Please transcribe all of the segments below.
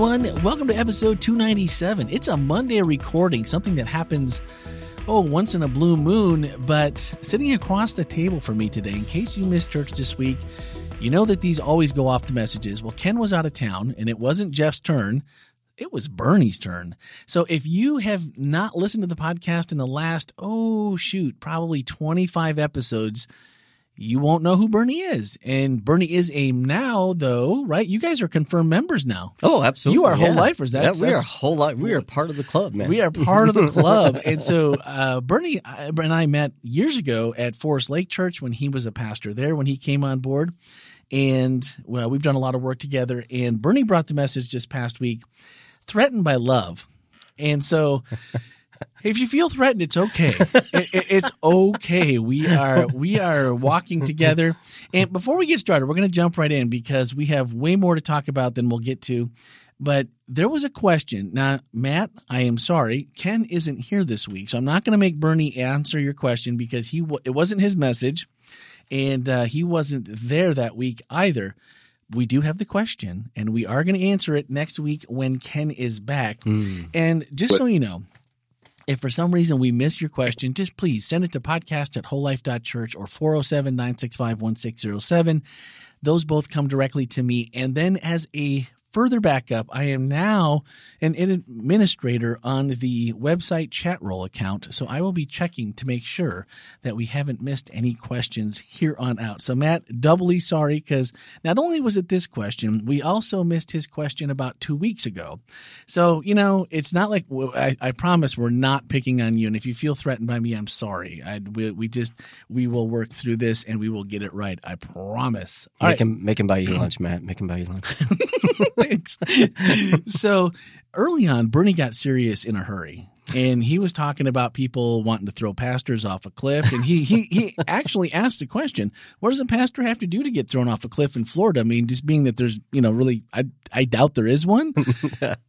everyone. Welcome to episode 297. It's a Monday recording, something that happens, oh, once in a blue moon. But sitting across the table for me today, in case you missed church this week, you know that these always go off the messages. Well, Ken was out of town, and it wasn't Jeff's turn. It was Bernie's turn. So if you have not listened to the podcast in the last, oh, shoot, probably 25 episodes, you won't know who Bernie is. And Bernie is a now, though, right? You guys are confirmed members now. Oh, absolutely. You are yeah. whole lifers. Yeah, That's, we are whole life. We are part of the club, man. we are part of the club. and so uh, Bernie uh, and I met years ago at Forest Lake Church when he was a pastor there, when he came on board. And well, we've done a lot of work together. And Bernie brought the message just past week threatened by love. And so. If you feel threatened, it's okay. It- it- it's okay. We are we are walking together. And before we get started, we're going to jump right in because we have way more to talk about than we'll get to. But there was a question. Now, Matt, I am sorry, Ken isn't here this week, so I'm not going to make Bernie answer your question because he it wasn't his message, and uh, he wasn't there that week either. We do have the question, and we are going to answer it next week when Ken is back. And just so you know, if for some reason we miss your question, just please send it to podcast at wholelife.church or 407 965 1607. Those both come directly to me. And then as a further back up, I am now an administrator on the website chat roll account. So I will be checking to make sure that we haven't missed any questions here on out. So, Matt, doubly sorry because not only was it this question, we also missed his question about two weeks ago. So, you know, it's not like I, I promise we're not picking on you. And if you feel threatened by me, I'm sorry. I, we, we just, we will work through this and we will get it right. I promise. All make right. him make him buy you lunch, Matt. Make him buy you lunch. Thanks. so early on, Bernie got serious in a hurry. And he was talking about people wanting to throw pastors off a cliff. And he, he, he actually asked a question What does a pastor have to do to get thrown off a cliff in Florida? I mean, just being that there's, you know, really, I, I doubt there is one.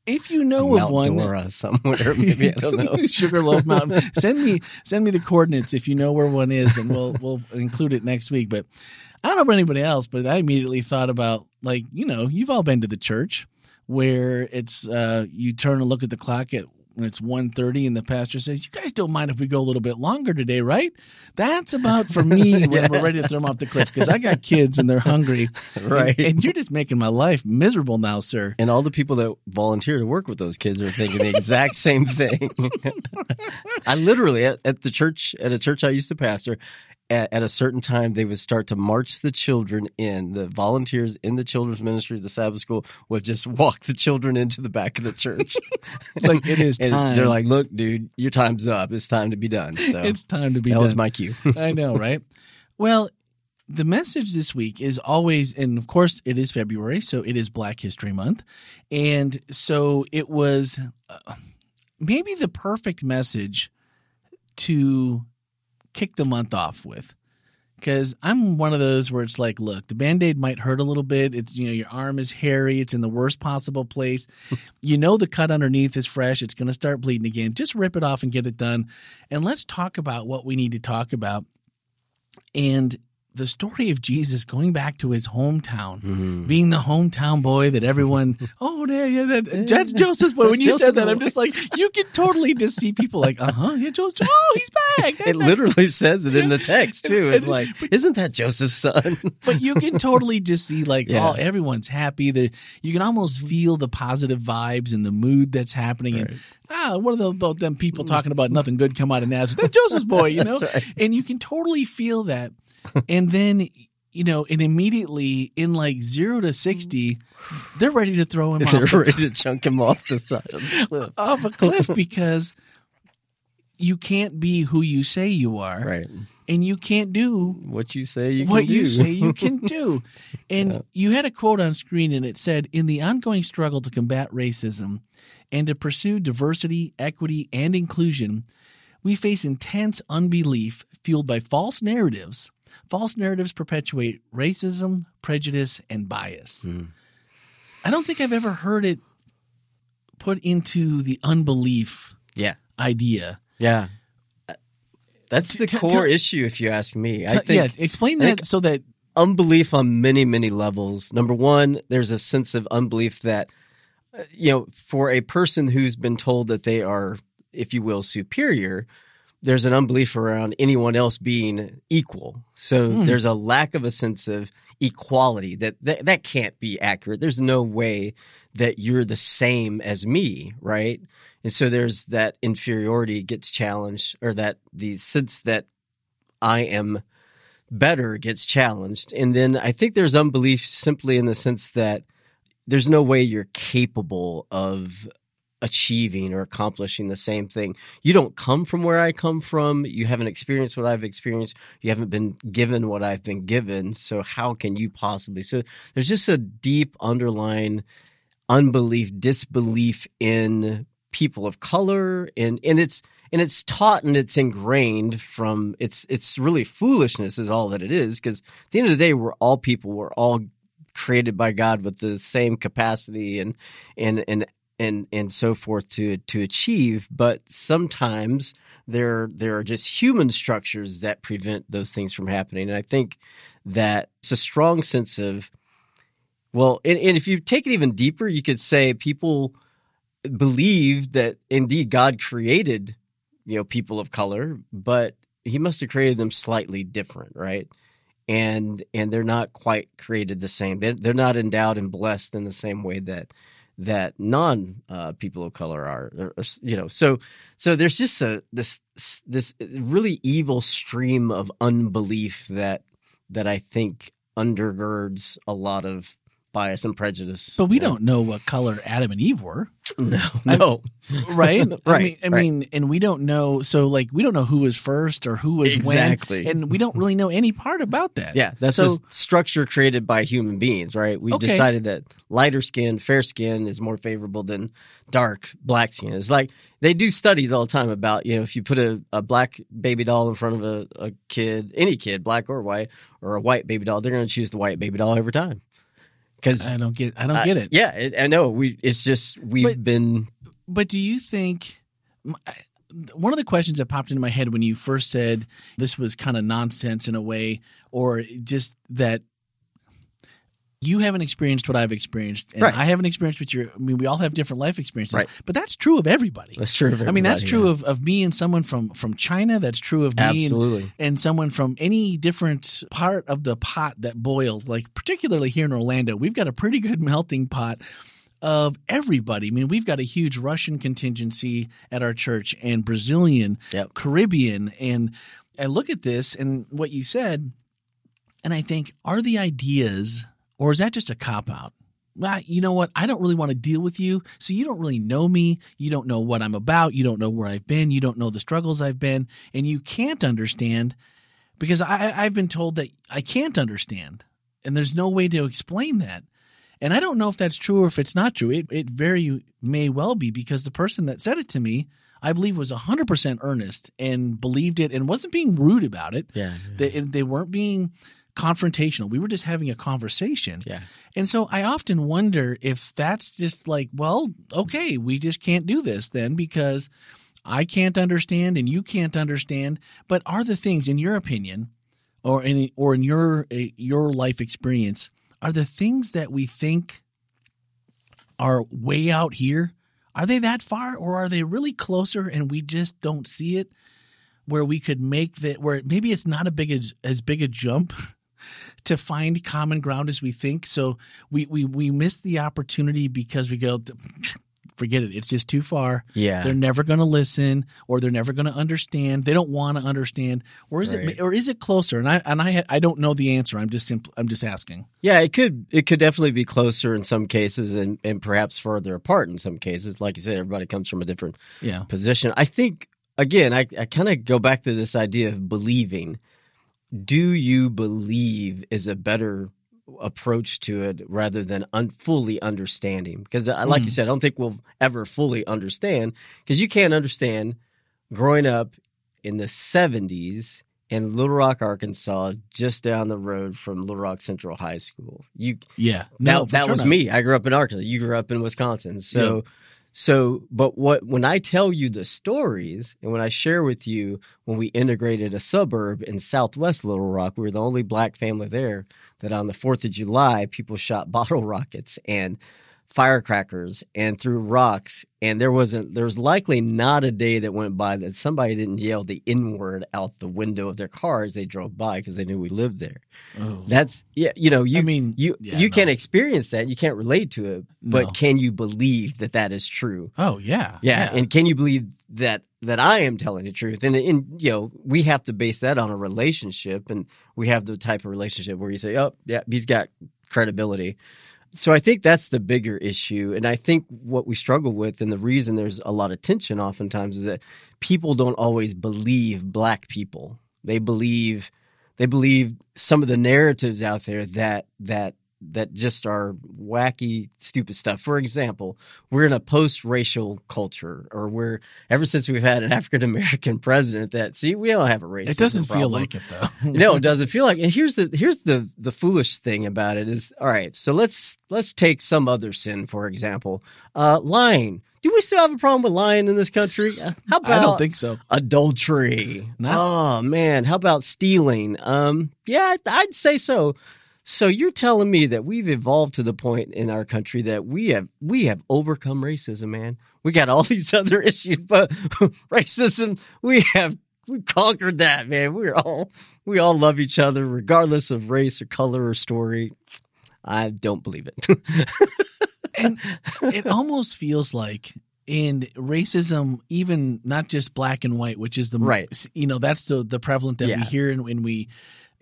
If you know of one, Dora somewhere, maybe I don't know. Sugarloaf Mountain. Send me send me the coordinates if you know where one is, and we'll we'll include it next week. But I don't know about anybody else, but I immediately thought about like you know you've all been to the church where it's uh, you turn and look at the clock at when it's 1.30 and the pastor says you guys don't mind if we go a little bit longer today right that's about for me when we're ready to throw them off the cliff because i got kids and they're hungry Right. and, and you're just making my life miserable now sir And all the people that volunteer to work with those kids are thinking the exact same thing. I literally at, at the church at a church I used to pastor. At, at a certain time, they would start to march the children in. The volunteers in the children's ministry, the Sabbath school, would just walk the children into the back of the church. like it is and time they're like, "Look, dude, your time's up. It's time to be done." So it's time to be done. that done was my cue. I know, right? Well, the message this week is always, and of course, it is February, so it is Black History Month. And so it was uh, maybe the perfect message to kick the month off with. Because I'm one of those where it's like, look, the band aid might hurt a little bit. It's, you know, your arm is hairy. It's in the worst possible place. you know, the cut underneath is fresh. It's going to start bleeding again. Just rip it off and get it done. And let's talk about what we need to talk about and the story of Jesus going back to his hometown, Mm-hmm. being the hometown boy that everyone, oh, yeah, yeah, that, that's Joseph's boy. When you said that, Joseph's I'm just like, you can totally just see people like, uh huh, yeah, Joseph, oh, he's back. It literally says it in the text too. It's like, isn't that Joseph's son? but you can totally just see like Yeah. oh everyone's happy the you can almost feel the positive vibes and the mood that's happening and ah what are the, about them people talking about nothing good come out of Nazareth That Joseph's boy you know right. and you can totally feel that and then you know and immediately in like 0 to 60 they're ready to throw him They're off, the- ready to chunk him off the side of the cliff. off a cliff because you can't be who you say you are Right. and you can't do What you say you what you say you can do. And you had a quote on screen and it said, In the ongoing struggle to combat racism and to pursue diversity, equity, and inclusion, we face intense unbelief fueled by false narratives. False narratives perpetuate racism, prejudice, and bias. Hmm. I don't think I've ever heard it put into the unbelief yeah. idea. Yeah. Uh, that's the T- core tell- issue, if you ask me. I T- think yeah, explain I that so that unbelief on many, many levels. Number one, there's a sense of unbelief that uh, you know, for a person who's been told that they are, if you will, superior, there's an unbelief around anyone else being equal. So Hmm. there's a lack of a sense of equality that, that that can't be accurate. There's no way that you're the same as me, right? And so there's that inferiority gets challenged, or that the sense that I am better gets challenged. And then I think there's unbelief simply in the sense that there's no way you're capable of achieving or accomplishing the same thing. You don't come from where I come from. You haven't experienced what I've experienced. You haven't been given what I've been given. So how can you possibly? So there's just a deep underlying unbelief, disbelief in people of color and and it's and it's taught and it's ingrained from it's it's really foolishness is all that it is because at the end of the day we're all people we're all created by God with the same capacity and and and and and so forth to to achieve but sometimes there there are just human structures that prevent those things from happening and I think that it's a strong sense of well and, and if you take it even deeper you could say people believe that indeed God created, you know, people of color, but he must have created them slightly different, right? And and they're not quite created the same. They're, they're not endowed and blessed in the same way that that non uh, people of color are, you know. So so there's just a this this really evil stream of unbelief that that I think undergirds a lot of bias and prejudice. But we Yeah. don't know what color Adam and Eve were, No, no, right? I Right, mean, I right. mean, and we don't know. So, like, we don't know who was first or who was Exactly. when, and we don't really know any part about that. Yeah, that's So- a structure created by human beings, right? We've Okay. decided that lighter skin, fair skin is more favorable than dark black skin. It's like they do studies all the time about, you know, if you put a, a black baby doll in front of a, a kid, any kid, black or white, or a white baby doll, they're going to choose the white baby doll every time. Because I don't get. I don't get it. Yeah, I know. We it's just we've But- been But do you think one of the questions that popped into my head when you first said this was kind of nonsense in a way, or just that you haven't experienced what I've experienced, and Right. I haven't experienced what you're. I mean, we all have different life experiences, Right. but that's true of everybody. that's true. Of everybody. I mean, that's true yeah. of, of me and someone from from China. That's true of me and, and someone from any different part of the pot that boils. Like particularly here in Orlando, we've got a pretty good melting pot of everybody. I mean, we've got a huge Russian contingency at our church and Brazilian, Yep. Caribbean, and I look at this and what you said, and I think, are the ideas, or is that just a cop out? Well, you know what? I don't really want to deal with you. So you don't really know me. You don't know what I'm about. You don't know where I've been. You don't know the struggles I've been. And you can't understand because I, I've been told that I can't understand. And there's no way to explain that. And I don't know if that's true or if it's not true. It, it very may well be because the person that said it to me, I believe, was 100% earnest and believed it and wasn't being rude about it. Yeah. They, they weren't being confrontational. We were just having a conversation. Yeah. And so I often wonder if that's just like, well, okay, we just can't do this then because I can't understand and you can't understand. But are the things, in your opinion, or in or in your uh, your life experience, are the things that we think are way out here? Are they that far, or are they really closer and we just don't see it? Where we could make that, where maybe it's not a big as big a jump to find common ground as we think. So we we we miss the opportunity because we go, forget it. It's just too far. Yeah. They're never going to listen, or they're never going to understand. They don't want to understand, or is Right. it, or is it closer? And I and I I don't know the answer. I'm just simpl- I'm just asking. Yeah, it could it could definitely be closer in some cases and, and perhaps further apart in some cases. Like you said, everybody comes from a different Yeah. position. I think again, I, I kind of go back to this idea of believing. Do you believe is a better approach to it rather than un- fully understanding? Because, I uh, like you mm. said, I don't think we'll ever fully understand because you can't understand growing up in the 70s in Little Rock, Arkansas, just down the road from Little Rock Central High School. You Yeah. now No, for that sure was not. me. I grew up in Arkansas. You grew up in Wisconsin. So so but what when I tell you the stories and when I share with you when we integrated a suburb in southwest Little Rock, we were the only black family there that on the 4th of July people shot bottle rockets and firecrackers and threw rocks and there wasn't there was likely not a day that went by that somebody didn't yell the n word out the window of their car as they drove by because they knew we lived there Oh. that's yeah you know you I mean, you yeah, you no. can't experience that you can't relate to it but No. can you believe that that is true oh yeah, yeah, and can you believe that that I am telling the truth? And and you know, we have to base that on a relationship, and we have the type of relationship where you say, "Oh, yeah, he's got credibility." So I think that's the bigger issue, and I think what we struggle with, and the reason there's a lot of tension, oftentimes, is that people don't always believe black people. They believe they believe some of the narratives out there that that that just are wacky, stupid stuff. For example, we're in a post-racial culture, or we're ever since we've had an African American president. That see, we don't have a race. It doesn't feel like it though. no, it doesn't feel like. And here's the here's the the foolish thing about it is all right. So let's let's take some other sin for example, uh, lying. Do we still have a problem with lying in this country? Uh, How about I don't think so. adultery? No. Oh man, how about stealing? Um, yeah, I'd- I'd say so. So you're telling me that we've evolved to the point in our country that we have we have overcome racism, man. We got all these other issues, but racism we have we conquered that, man. We're all we all love each other regardless of race or color or story. I don't believe it. and it almost feels like in racism even not just black and white which is the Right. you know that's the the prevalent that we hear and when we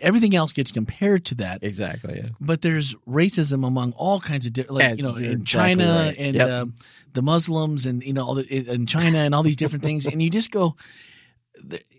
everything else gets compared to that exactly. Yeah. but there's racism among all kinds of different, like Yeah, you know in exactly China right. and Yep. um, the Muslims and you know all the in China and all these different things and you just go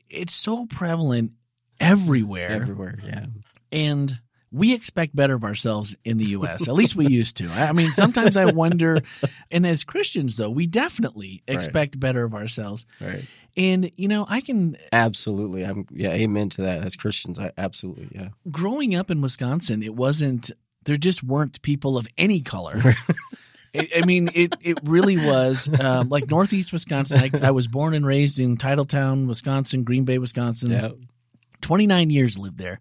it's so prevalent everywhere Everywhere. Yeah. and we expect better of ourselves in the U.S. At least we used to. I mean, sometimes I wonder, and as Christians, though, we definitely Right. expect better of ourselves. Right. And, you know, I can, Absolutely. I'm yeah, amen to that. As Christians, I absolutely, yeah. growing up in Wisconsin, it wasn't, there just weren't people of any color. I mean, it, it really was um, like Northeast Wisconsin. I, I was born and raised in Titletown, Wisconsin, Green Bay, Wisconsin. Yeah. 29 years lived there.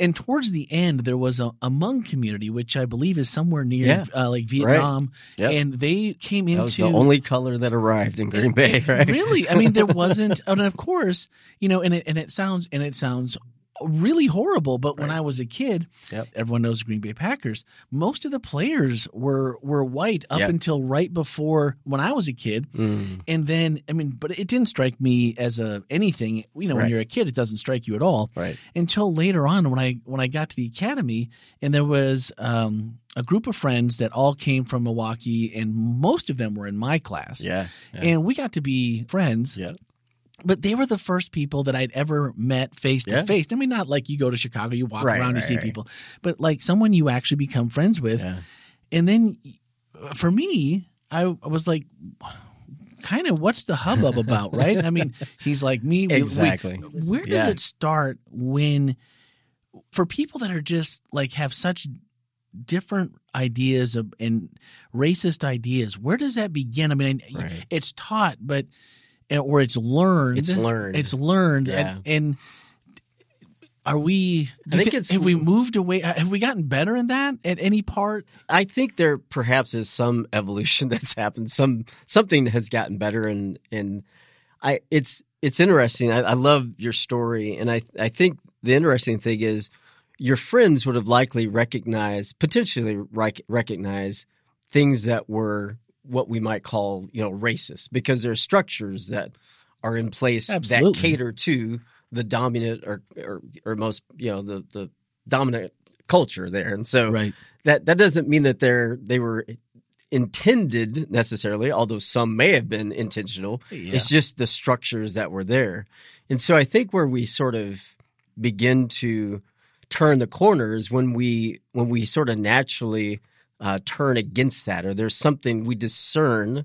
And towards the end, there was a, a Hmong community, which I believe is somewhere near Yeah. uh, like Vietnam. Yep. And they came That was into the only color that arrived in Green Bay, right? really. I mean, there wasn't, and of course, you know, and it and it sounds and it sounds really horrible. But when Right. I was a kid, Yep. everyone knows the Green Bay Packers. Most of the players were were white up Yep. until right before when I was a kid. Mm, And then, I mean, but it didn't strike me as a anything. You know, when you're a kid, it doesn't strike you at all right. until later on when I when I got to the academy and there was um, a group of friends that all came from Milwaukee and most of them were in my class. Yeah. yeah. And we got to be friends, yeah. But they were the first people that I'd ever met face to face. I mean, not like you go to Chicago, you walk Right, around, you see right. people, but like someone you actually become friends with. Yeah. And then for me, I, was like, kind of what's the hubbub about, right? I mean, he's like me. we- we- Exactly. where does Yeah. it start when, for people that are just like have such different ideas of, and racist ideas, where does that begin? I mean, Right. it's taught, but or it's learned. It's learned. It's learned, Yeah. and, and are we? I think thi- it's- have we moved away? Uh, have we gotten better in that at any part? I think there perhaps is some evolution that's happened. Some something has gotten better, and and I it's it's interesting. I, I love your story, and I I think the interesting thing is your friends would have likely recognized potentially rec- recognize things that were what we might call you know racist because there are structures that are in place Absolutely. that cater to the dominant or, or or most you know the the dominant culture there, and so Right. that that doesn't mean that they're they were intended necessarily, although some may have been intentional. Yeah. It's just the structures that were there. And so I think where we sort of begin to turn the corners when we when we sort of naturally uh, turn against that, or there's something we discern, uh,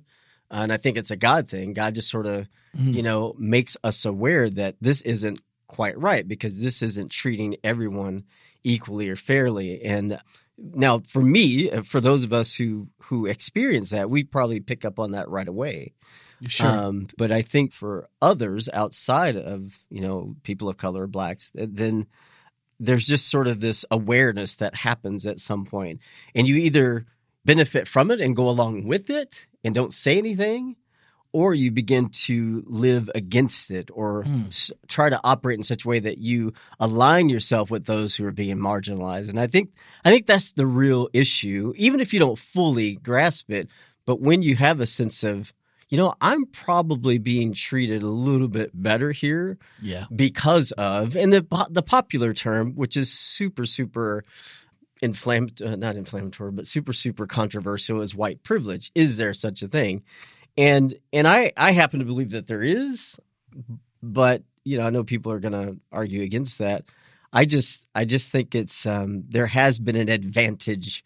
and I think it's a God thing. God just sort of Mhm. you know makes us aware that this isn't quite right because this isn't treating everyone equally or fairly. And now, for me, uh, for those of us who who experience that, we probably pick up on that right away. Sure. Um, but I think for others outside of you know people of color, blacks, then there's just sort of this awareness that happens at some point, and you either benefit from it and go along with it and don't say anything, or you begin to live against it or Hmm. s- try to operate in such a way that you align yourself with those who are being marginalized. And I think I think that's the real issue, even if you don't fully grasp it. But when you have a sense of, you know, I'm probably being treated a little bit better here Yeah. because of, and the the popular term, which is super super inflamed, uh, not inflammatory, but super super controversial, is white privilege. Is there such a thing? And and I I happen to believe that there is, but you know I know people are going to argue against that. I just I just think it's um, there has been an advantage.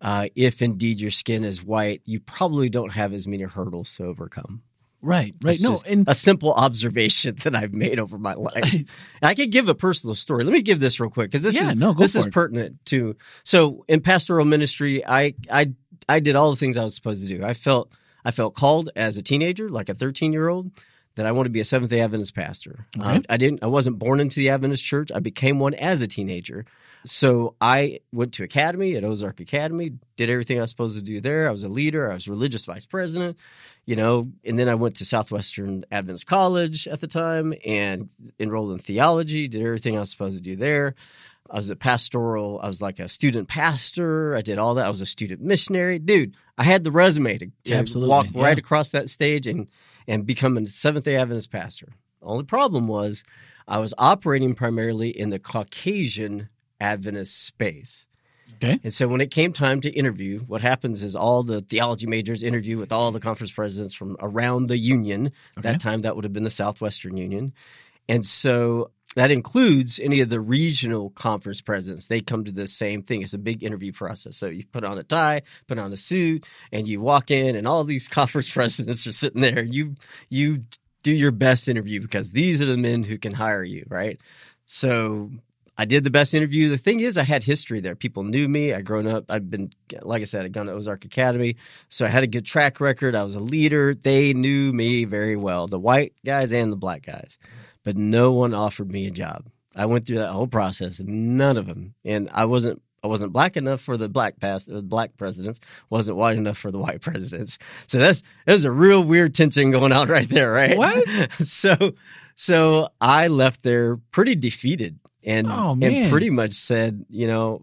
Uh, if indeed your skin is white, you probably don't have as many hurdles to overcome. Right. Right. No. And a simple observation that I've made over my life. And I can give a personal story. Let me give this real quick because this Yeah, is no, this is it. pertinent to. So in pastoral ministry, I I I did all the things I was supposed to do. I felt I felt called as a teenager, like a thirteen year old, that I wanted to be a Seventh Day Adventist pastor. Okay. Um, I didn't. I wasn't born into the Adventist church. I became one as a teenager. So I went to academy at Ozark Academy, did everything I was supposed to do there. I was a leader. I was religious vice president, you know, and then I went to Southwestern Adventist College at the time and enrolled in theology, did everything I was supposed to do there. I was a pastoral, I was like a student pastor. I did all that. I was a student missionary. Dude, I had the resume to, to walk yeah. right across that stage and and become a Seventh day Adventist pastor. The only problem was I was operating primarily in the Caucasian Adventist space. okay. And so when it came time to interview, what happens is all the theology majors interview with all the conference presidents from around the union. At Okay. That time, that would have been the Southwestern Union. And so that includes any of the regional conference presidents. They come to the same thing. It's a big interview process. So you put on a tie, put on a suit, and you walk in, and all these conference presidents are sitting there. You you do your best interview because these are the men who can hire you, right? So I did the best interview. The thing is, I had history there. People knew me. I'd grown up. I'd been, like I said, I'd gone to Ozark Academy, so I had a good track record. I was a leader. They knew me very well, the white guys and the black guys, but no one offered me a job. I went through that whole process, and none of them. And I wasn't. I wasn't black enough for the black past, the black presidents. wasn't white enough for the white presidents. So that's there's a real weird tension going on right there, right? What? so, so I left there pretty defeated and Oh, and pretty much said, you know,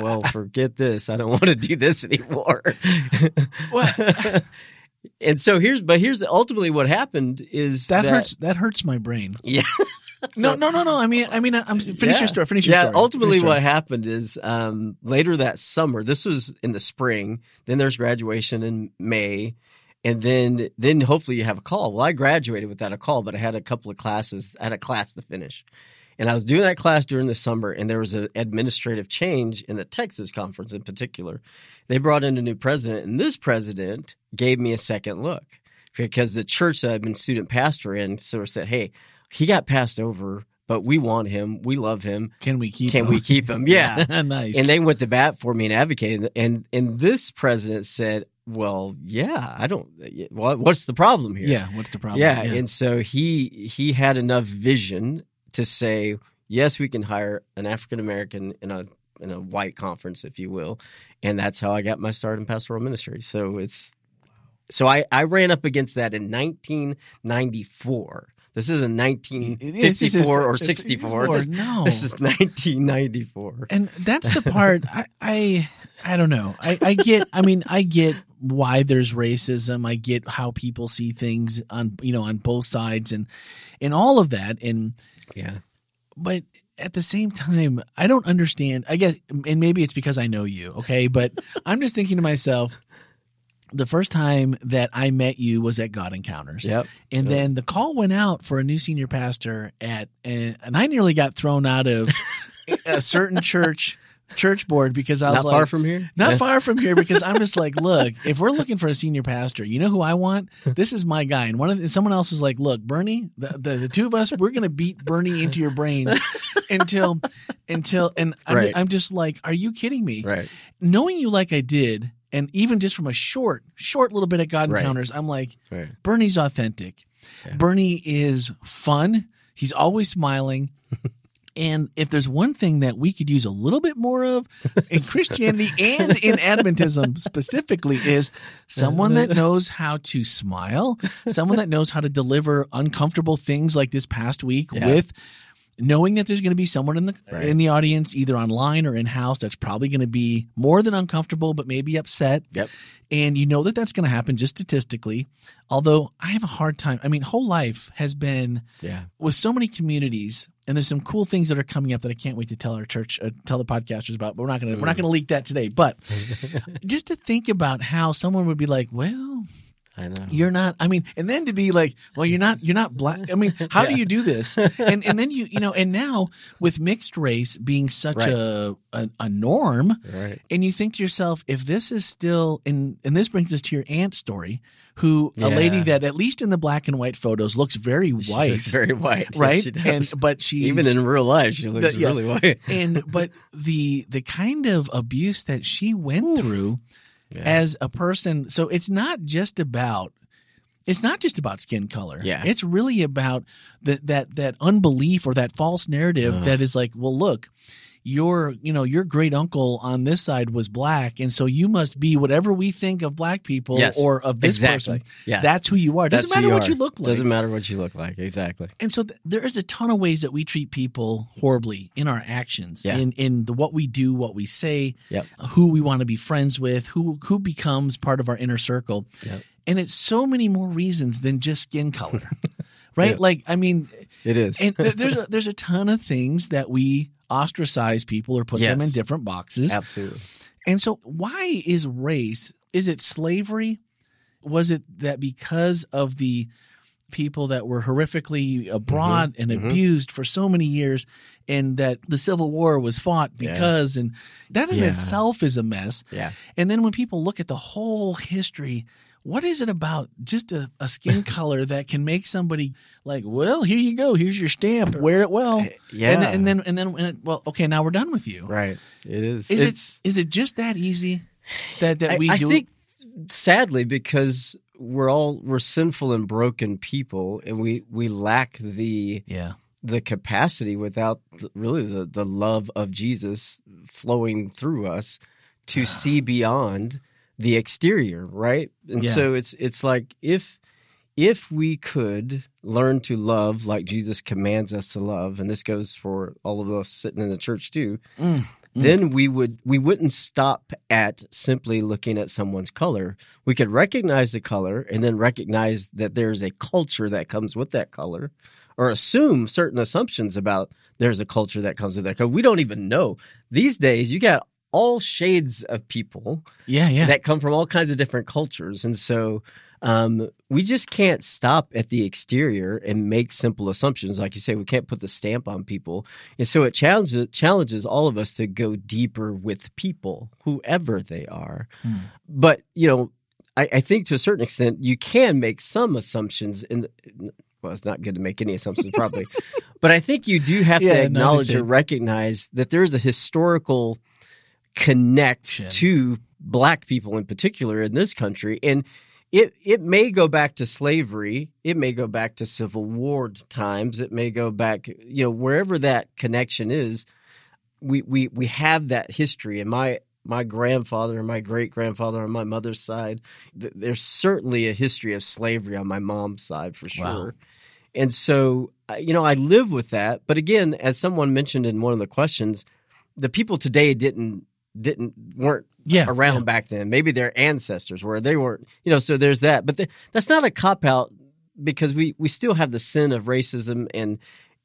well, forget this. I don't want to do this anymore. What? and so here's, but here's ultimately what happened is That, hurts. That hurts my brain. Yeah. no, no, no, no. I mean, I mean, I'm finish Yeah. your story. Finish your yeah, story. ultimately, Finish what story. happened is um, later that summer. This was in the spring. Then there's graduation in May, and then then hopefully you have a call. Well, I graduated without a call, but I had a couple of classes. I had a class to finish, and I was doing that class during the summer. And there was an administrative change in the Texas conference, in particular. They brought in a new president, and this president gave me a second look because the church that I've been student pastor in sort of said, "Hey, he got passed over." But we want him. We love him. Can we keep? Can him? we keep him? Yeah. nice. and they went to bat for me and advocated. And and this president said, "Well, yeah, I don't. What, what's the problem here? yeah. What's the problem? yeah." And so he he had enough vision to say, "Yes, we can hire an African American in a in a white conference, if you will." And that's how I got my start in pastoral ministry. So it's so I I ran up against that in 1994. This is in It is- this is- 1954 or 64. This, no. this is 1994. and that's the part I, I I don't know. I, I get I mean I get why there's racism. I get how people see things on you know on both sides and and all of that and Yeah. but at the same time I don't understand. I guess and maybe it's because I know you, okay? But I'm just thinking to myself the first time that I met you was at God Encounters. Yep. And Yep. then the call went out for a new senior pastor at, and, and I nearly got thrown out of a certain church church board because I was Not like, far from here. not Yeah. far from here because I'm just like, look, if we're looking for a senior pastor, you know who I want? This is my guy. And one of the, someone else was like, look, Bernie, the, the, the two of us, we're gonna beat Bernie into your brains until until and I'm, Right. I'm just like, are you kidding me? Right. Knowing you like I did, and even just from a short, short little bit at God Right. Encounters, I'm like, Right. Bernie's authentic. Yeah. Bernie is fun. He's always smiling. And if there's one thing that we could use a little bit more of in Christianity and in Adventism specifically is someone that knows how to smile, someone that knows how to deliver uncomfortable things like this past week Yeah. with knowing that there's going to be someone in the Right. in the audience either online or in house that's probably going to be more than uncomfortable but maybe upset Yep. and you know that that's going to happen just statistically although i have a hard time i mean whole life has been Yeah. with so many communities and there's some cool things that are coming up that i can't wait to tell our church uh, tell the podcasters about but we're not going to we're not going to leak that today but just to think about how someone would be like well I know. you're not i mean and then to be like well you're not you're not black i mean how do you do this and and then you you know and now with mixed race being such Right. a, a a norm Right. and you think to yourself if this is still and and this brings us to your aunt story who a lady that at least in the black and white photos looks very white looks very white. Yes, right she and but she Even in real life, she looks The- yeah. really white. and but the the kind of abuse that she went through Yeah. as a person so it's not just about it's not just about skin color Yeah. it's really about that that that unbelief or that false narrative Uh. that is like well look your you know your great uncle on this side was black and so you must be whatever we think of black people Yes, or of this exactly. person Yeah. that's who you are doesn't That's matter what are. you look like Doesn't matter what you look like. Exactly. and so th- there is a ton of ways that we treat people horribly in our actions, Yeah. in in the what we do, what we say, Yep. who we want to be friends with, who who becomes part of our inner circle. Yep. And it's so many more reasons than just skin color. right? Yeah. Like I mean, It is. and th- there's a, there's a ton of things that we ostracize people or put them in different boxes. Absolutely. And so, why is race? Is it slavery? Was it that because of the people that were horrifically abroad and mhm. abused for so many years, and that the Civil War was fought Yeah. because, and that in Yeah. itself is a mess. Yeah. And then when people look at the whole history, what is it about just a, a skin color that can make somebody like, well, here you go, here's your stamp, uh, wear it well, eh, Yeah. and, then, and then and then and it- well, okay, now we're done with you. right. It is. Is it's, it is it just that easy that that I, we I do? think sadly because we're all we're sinful and broken people and we we lack the yeah, the capacity without the, really the the love of Jesus flowing through us to ah. see beyond the exterior, right? And Yeah. so it's it's like if if we could learn to love like Jesus commands us to love, and this goes for all of us sitting in the church too, Mm, then we would we wouldn't stop at simply looking at someone's color. We could recognize the color and then recognize that there's a culture that comes with that color, or assume certain assumptions about there's a culture that comes with that color. We don't even know. These days you got all shades of people yeah, yeah. that come from all kinds of different cultures. And so um, we just can't stop at the exterior and make simple assumptions. Like you say, we can't put the stamp on people. And so it challenges, challenges all of us to go deeper with people, whoever they are. Hmm. But, you know, I, I think to a certain extent, you can make some assumptions in the, well, it's not good to make any assumptions, probably. but I think you do have Yeah, to no, acknowledge or recognize that there is a historical connect to black people in particular in this country. And it it may go back to slavery. It may go back to civil war times. It may go back you know wherever that connection is we we we have that history. And my my grandfather and my great grandfather on my mother's side th- there's certainly a history of slavery on my mom's side for sure. Wow. and so you know i live with that. But again as someone mentioned in one of the questions the people today didn't didn't weren't yeah, around yeah. back then. Maybe their ancestors were. They weren't. You know. So there's that. But the, that's not a cop out because we we still have the sin of racism and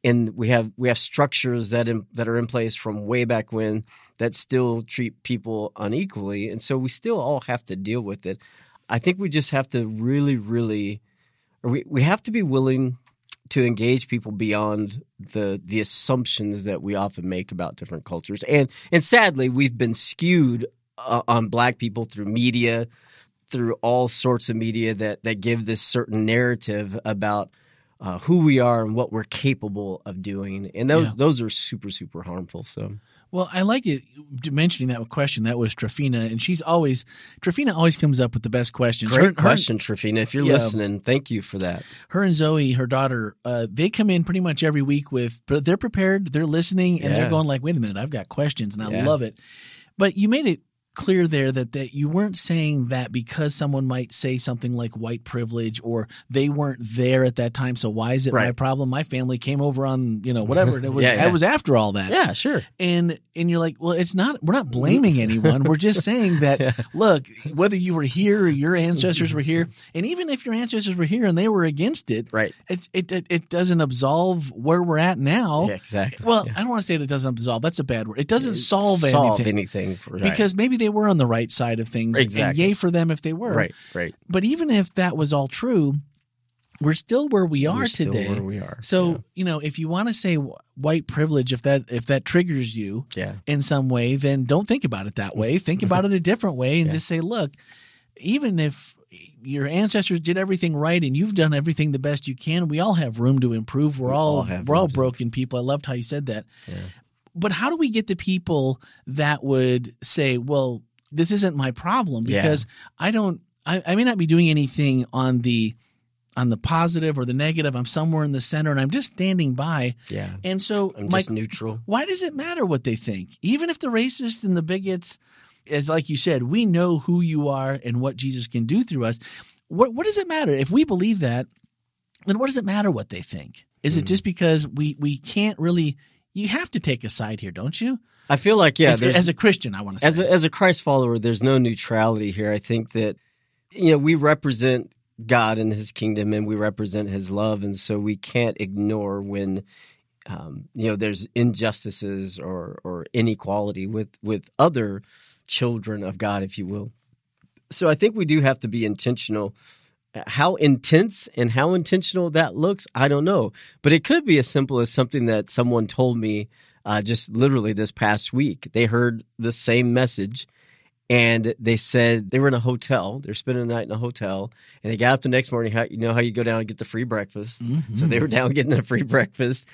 and we have we have structures that in, that are in place from way back when that still treat people unequally, and so we still all have to deal with it. I think we just have to really, really, we we have to be willing to engage people beyond the the assumptions that we often make about different cultures. And and sadly we've been skewed uh, on black people through media through all sorts of media that that give this certain narrative about uh, who we are and what we're capable of doing. And those Yeah. those are super super harmful so Well, I like it mentioning that question. That was Trafina, and she's always Trafina always comes up with the best questions. Great Her- her- question, Trafina. If you're Yeah. listening, thank you for that. her and Zoe, her daughter, uh, they come in pretty much every week with, but they're prepared, they're listening, and Yeah. they're going like, "Wait a minute, I've got questions," and I Yeah. love it. But you made it clear there that that you weren't saying that because someone might say something like white privilege or they weren't there at that time. So why is it my problem? My family came over on you know whatever. and It was Yeah, yeah. it was after all that Yeah, sure. and and you're like, well, it's not. We're not blaming anyone. We're just saying that. Look, whether you were here or your ancestors were here, and even if your ancestors were here and they were against it, Right. It it it, it doesn't absolve where we're at now. Yeah, exactly. Well, Yeah. I don't want to say that it doesn't absolve. That's a bad word. It doesn't solve, solve anything. anything for, right. Because maybe they were on the right side of things, and yay for them if they were. right, right. But even if that was all true, we're still where we are today. where we are. So you know, if you want to say white privilege, if that if that triggers you, yeah, in some way, then don't think about it that way. Mm-hmm. Think about it a different way and Yeah. just say, look, even if your ancestors did everything right and you've done everything the best you can, we all have room to improve. We're We all, all we're all broken people. I loved how you said that. Yeah. But how do we get the people that would say, well, this isn't my problem Yeah. because I don't I, I may not be doing anything on the on the positive or the negative. I'm somewhere in the center and I'm just standing by. yeah. And so I'm my just neutral. why does it matter what they think? Even if the racists and the bigots, as like you said, we know who you are and what Jesus can do through us. What what does it matter if we believe that? Then what does it matter what they think? Is it Mm. just because we we can't really? You have to take a side here, don't you? I feel like yeah, there's, as a Christian, I want to say. as a, as a Christ follower, there's no neutrality here. I think that you know we represent God and His kingdom, and we represent His love, and so we can't ignore when um, you know there's injustices or or inequality with with other children of God, if you will. So I think we do have to be intentional. How intense and how intentional that looks, I don't know. But it could be as simple as something that someone told me uh, just literally this past week. They heard the same message and they said they were in a hotel. They're spending the night in a hotel, and they got up the next morning. How you know how you go down and get the free breakfast? So they were down getting the free breakfast,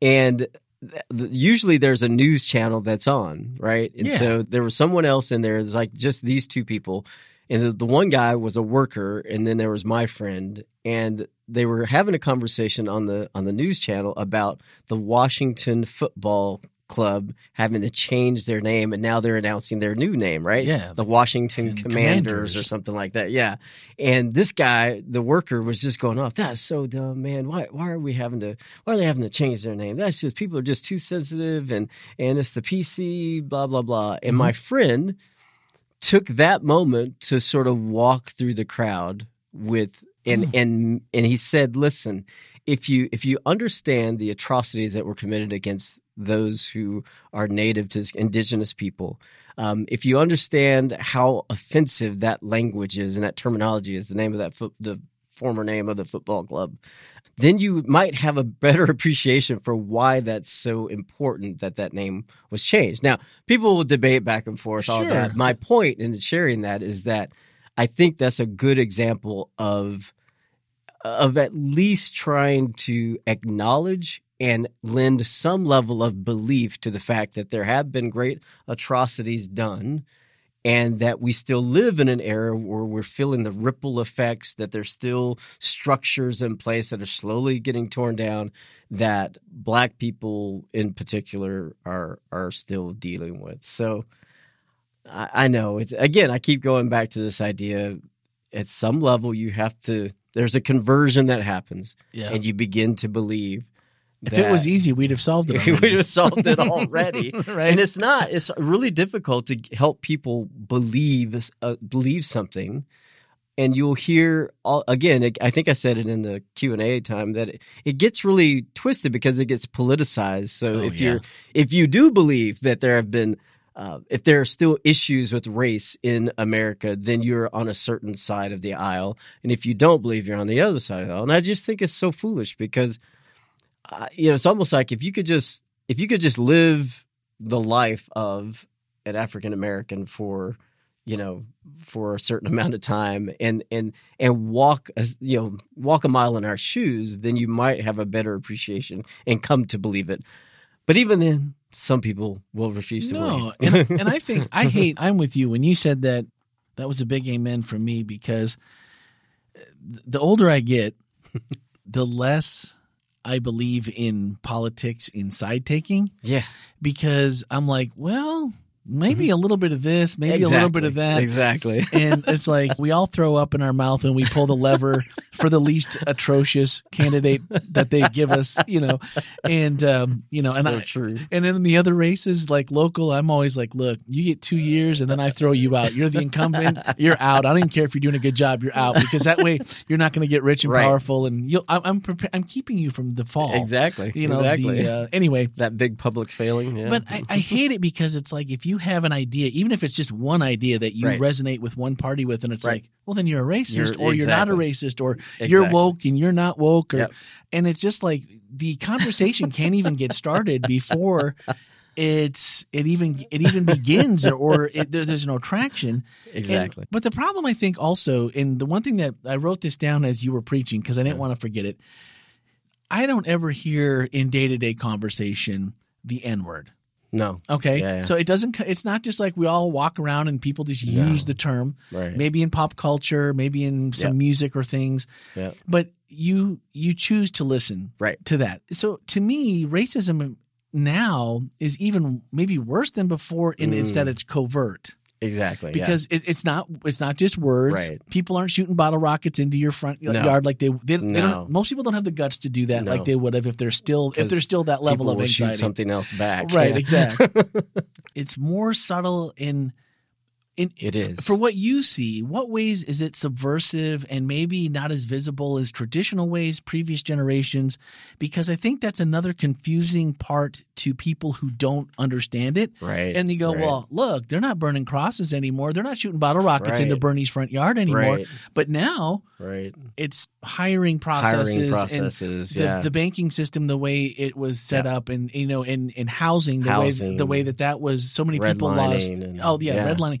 and th- th- usually there's a news channel that's on, right? And Yeah. so there was someone else in there. It's like just these two people, and the, the one guy was a worker, and then there was my friend, and they were having a conversation on the on the news channel about the Washington Football Club having to change their name, and now they're announcing their new name, right? Yeah. the Washington Commanders, Commanders. or something like that. Yeah, and this guy, the worker, was just going off. That's so dumb, man. Why why are we having to? Why are they having to change their name? That's just people are just too sensitive, and and it's the PC, blah blah blah. And mm-hmm. my friend took that moment to sort of walk through the crowd with and and and he said listen if you if you understand the atrocities that were committed against those who are native to indigenous people um, if you understand how offensive that language is and that terminology is the name of that foot, the former name of the football club then you might have a better appreciation for why that's so important that that name was changed. Now, people will debate back and forth all that. My point in sharing that is that I think that's a good example of of at least trying to acknowledge and lend some level of belief to the fact that there have been great atrocities done and that we still live in an era where we're feeling the ripple effects that there's still structures in place that are slowly getting torn down that black people in particular are are still dealing with so i, I know it's again i keep going back to this idea at some level you have to there's a conversion that happens Yeah. and you begin to believe if it was easy, we'd have solved it. we'd have solved it already. Right. And it's not. It's really difficult to help people believe uh, believe something. And you'll hear all, again. I think I said it in the Q and A time that it, it gets really twisted because it gets politicized. So Oh, if yeah. you're if you do believe that there have been uh, if there are still issues with race in America, then you're on a certain side of the aisle, and if you don't believe, you're on the other side of the aisle. And I just think it's so foolish because uh, you know, it's almost like if you could just if you could just live the life of an African American for you know for a certain amount of time and and and walk as you know walk a mile in our shoes, then you might have a better appreciation and come to believe it. But even then, some people will refuse to No, believe. and, and I think I hate. I'm with you when you said that. That was a big amen for me because the older I get, the less I believe in politics in side taking. Yeah, because I'm like, well, maybe a little bit of this, maybe a little bit of that. Exactly. and it's like we all throw up in our mouth and we pull the lever for the least atrocious candidate that they give us, you know. And um, you know, and so I true. and then in the other races, like local, I'm always like, look, you get two years and then I throw you out. You're the incumbent. You're out. I don't even care if you're doing a good job. You're out because that way you're not going to get rich and Right. powerful. And you'll, I'm I'm, prepa- I'm keeping you from the fall. Exactly. You know. exactly. The, uh, anyway, that big public failing. Yeah. but I, I hate it because it's like if you have an idea, even if it's just one idea that you Right. resonate with one party with, and it's Right. like, well, then you're a racist, You're- or you're not a racist, or you're woke and you're not woke, or Yep. and it's just like the conversation can't even get started before it's it even it even begins, or, or it, there, there's no traction. And- exactly. but the problem, I think, also, and the one thing that I wrote this down as you were preaching because I didn't want to forget it. I don't ever hear in day to day conversation the N word. No. Okay, Yeah, yeah. so it doesn't. It's not just like we all walk around and people just No. use the term. Right. Maybe in pop culture, maybe in some Yeah. music or things, Yeah. but you you choose to listen Right. to that. So to me, racism now is even maybe worse than before in it's Mm. that it's covert Exactly. yeah. because it, it's not it's not just words. Right. People aren't shooting bottle rockets into your front No. yard like they they, they No. don't. Most people don't have the guts to do that No. like they would have if they're still if there's still that level of anxiety. something else back. Right, Yeah. exactly. it's more subtle in in It is. for what you see. What ways is it subversive and maybe not as visible as traditional ways previous generations? Because I think that's another confusing part to people who don't understand it. Right. And they go, right. well, look, they're not burning crosses anymore. They're not shooting bottle rockets Right. into Bernie's front yard anymore. Right. But now Right. it's hiring processes, Hiring and processes. the, yeah. the banking system, the way it was set Yeah. up, and you know, in in housing, the Housing. way the way that that was, so many people lost. And- oh yeah, yeah. redlining,